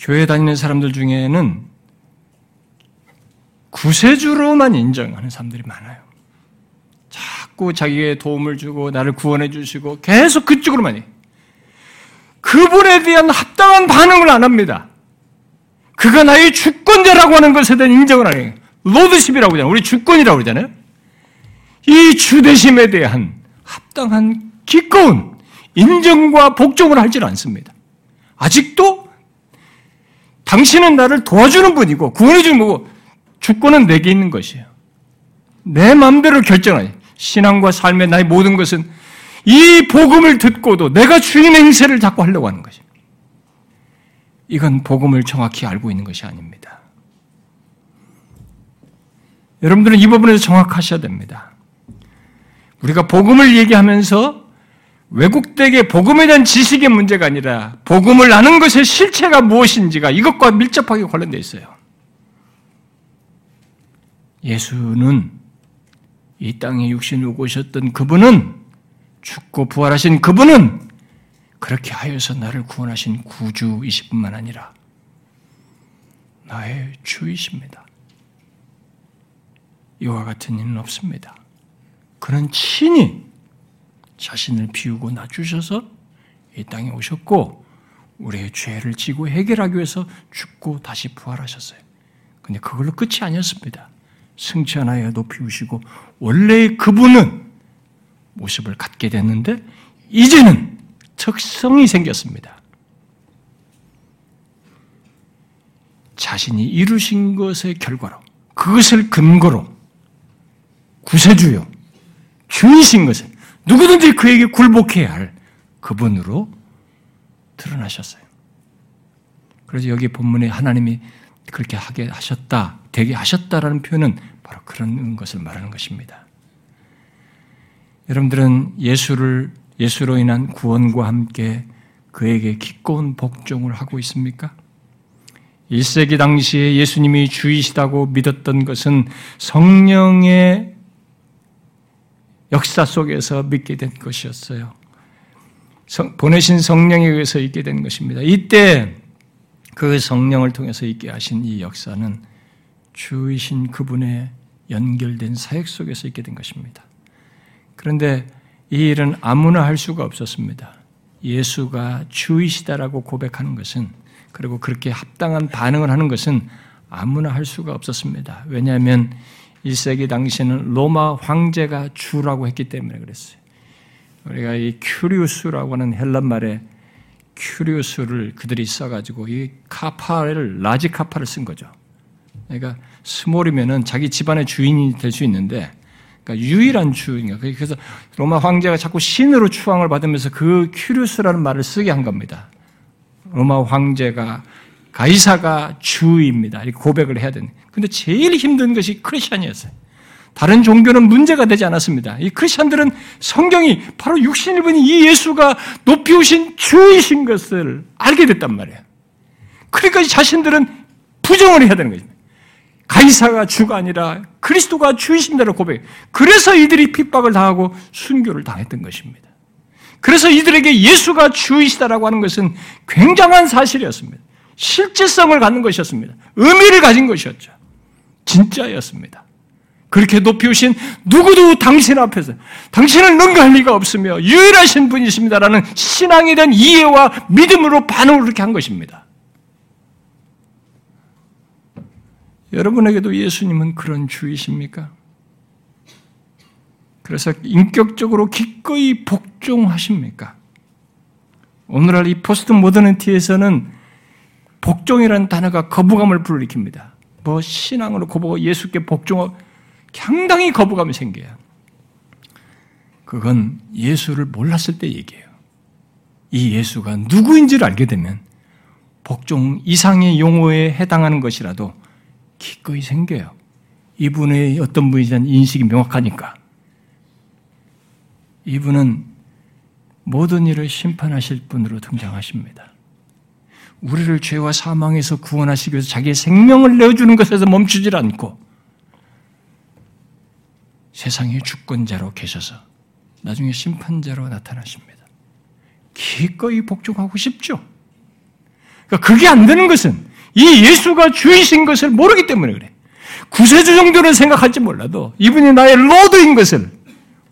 교회 다니는 사람들 중에는 구세주로만 인정하는 사람들이 많아요. 자꾸 자기의 도움을 주고 나를 구원해 주시고 계속 그쪽으로만 해. 그분에 대한 합당한 반응을 안 합니다. 그가 나의 주권자라고 하는 것에 대한 인정을 안 해요. 로드십이라고 하잖아요. 우리 주권이라고 그러잖아요. 이 주대심에 대한 합당한 기꺼운 인정과 복종을 하질 않습니다. 아직도 당신은 나를 도와주는 분이고 구원해주는 분이고 주권은 내게 있는 것이에요. 내 마음대로 결정하니 신앙과 삶의 나의 모든 것은 이 복음을 듣고도 내가 주인 행세를 자꾸 하려고 하는 것입니다. 이건 복음을 정확히 알고 있는 것이 아닙니다. 여러분들은 이 부분에서 정확하셔야 됩니다. 우리가 복음을 얘기하면서 외국되게 복음에 대한 지식의 문제가 아니라 복음을 아는 것의 실체가 무엇인지가 이것과 밀접하게 관련되어 있어요. 예수는 이 땅에 육신을 오셨던 그분은 죽고 부활하신 그분은 그렇게 하여서 나를 구원하신 구주이실 뿐만 아니라 나의 주이십니다. 이와 같은 일은 없습니다. 그는 친히 자신을 비우고 낮추셔서 이 땅에 오셨고 우리의 죄를 지고 해결하기 위해서 죽고 다시 부활하셨어요. 근데 그걸로 끝이 아니었습니다. 승천하여 높이우시고 원래의 그분은 모습을 갖게 됐는데 이제는 특성이 생겼습니다. 자신이 이루신 것의 결과로 그것을 근거로 구세주요 주이신 것을 누구든지 그에게 굴복해야 할 그분으로 드러나셨어요. 그래서 여기 본문에 하나님이 그렇게 하게 하셨다, 되게 하셨다라는 표현은 바로 그런 것을 말하는 것입니다. 여러분들은 예수를 예수로 인한 구원과 함께 그에게 기꺼운 복종을 하고 있습니까? 1세기 당시에 예수님이 주이시다고 믿었던 것은 성령의 역사 속에서 믿게 된 것이었어요. 성, 보내신 성령에 의해서 있게 된 것입니다. 이때 그 성령을 통해서 있게 하신 이 역사는 주이신 그분의 연결된 사역 속에서 있게 된 것입니다. 그런데 이 일은 아무나 할 수가 없었습니다. 예수가 주이시다라고 고백하는 것은 그리고 그렇게 합당한 반응을 하는 것은 아무나 할 수가 없었습니다. 왜냐하면 1세기 당시에는 로마 황제가 주라고 했기 때문에 그랬어요. 우리가 이 κύριος라고 하는 헬라 말에 κύριος를 그들이 써가지고 이 카파를 large 카파를 쓴 거죠. 그러니까 스몰이면은 자기 집안의 주인이 될 수 있는데 그러니까 유일한 주인가. 그래서 로마 황제가 자꾸 신으로 추앙을 받으면서 그 큐리우스라는 말을 쓰게 한 겁니다. 로마 황제가 가이사가 주입니다. 이렇게 고백을 해야 되는. 근데 제일 힘든 것이 크리스천이었어요. 다른 종교는 문제가 되지 않았습니다. 이 크리스천들은 성경이 바로 육신을 보니 이 예수가 높이 오신 주이신 것을 알게 됐단 말이에요. 그러니까 자신들은 부정을 해야 되는 거죠. 가이사가 주가 아니라 그리스도가 주이신다고 고백. 그래서 이들이 핍박을 당하고 순교를 당했던 것입니다. 그래서 이들에게 예수가 주이시다라고 하는 것은 굉장한 사실이었습니다. 실제성을 갖는 것이었습니다. 의미를 가진 것이었죠. 진짜였습니다. 그렇게 높이우신 누구도 당신 앞에서 당신을 능가할 리가 없으며 유일하신 분이십니다라는 신앙에 대한 이해와 믿음으로 반응을 그렇게 한 것입니다. 여러분에게도 예수님은 그런 주이십니까? 그래서 인격적으로 기꺼이 복종하십니까? 오늘날 이 포스트 모더니티에서는 복종이라는 단어가 거부감을 불러일으킵니다. 뭐 신앙으로 거부하고 예수께 복종하고 상당히 거부감이 생겨요. 그건 예수를 몰랐을 때 얘기예요. 이 예수가 누구인지를 알게 되면 복종 이상의 용어에 해당하는 것이라도 기꺼이 생겨요. 이분의 어떤 분이지 인식이 명확하니까. 이분은 모든 일을 심판하실 분으로 등장하십니다. 우리를 죄와 사망에서 구원하시기 위해서 자기의 생명을 내어주는 것에서 멈추질 않고 세상의 주권자로 계셔서 나중에 심판자로 나타나십니다. 기꺼이 복종하고 싶죠. 그러니까 그게 안 되는 것은 이 예수가 주이신 것을 모르기 때문에 그래. 구세주 정도는 생각할지 몰라도 이분이 나의 로드인 것을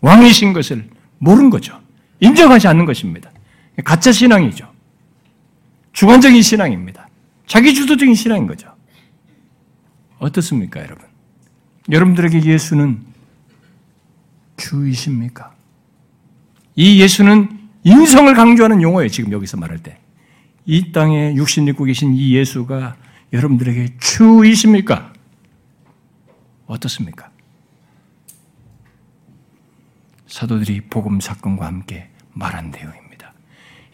왕이신 것을 모르는 거죠. 인정하지 않는 것입니다. 가짜 신앙이죠. 주관적인 신앙입니다. 자기주도적인 신앙인 거죠. 어떻습니까, 여러분? 여러분들에게 예수는 주이십니까? 이 예수는 인성을 강조하는 용어예요, 지금 여기서 말할 때. 이 땅에 육신 입고 계신 이 예수가 여러분들에게 주이십니까? 어떻습니까? 사도들이 복음 사건과 함께 말한 내용입니다.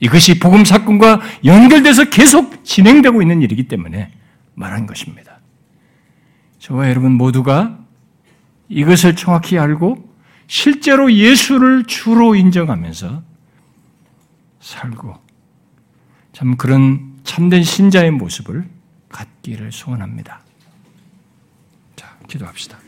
이것이 복음 사건과 연결돼서 계속 진행되고 있는 일이기 때문에 말한 것입니다. 저와 여러분 모두가 이것을 정확히 알고 실제로 예수를 주로 인정하면서 살고 참 그런 참된 신자의 모습을 갖기를 소원합니다. 자, 기도합시다.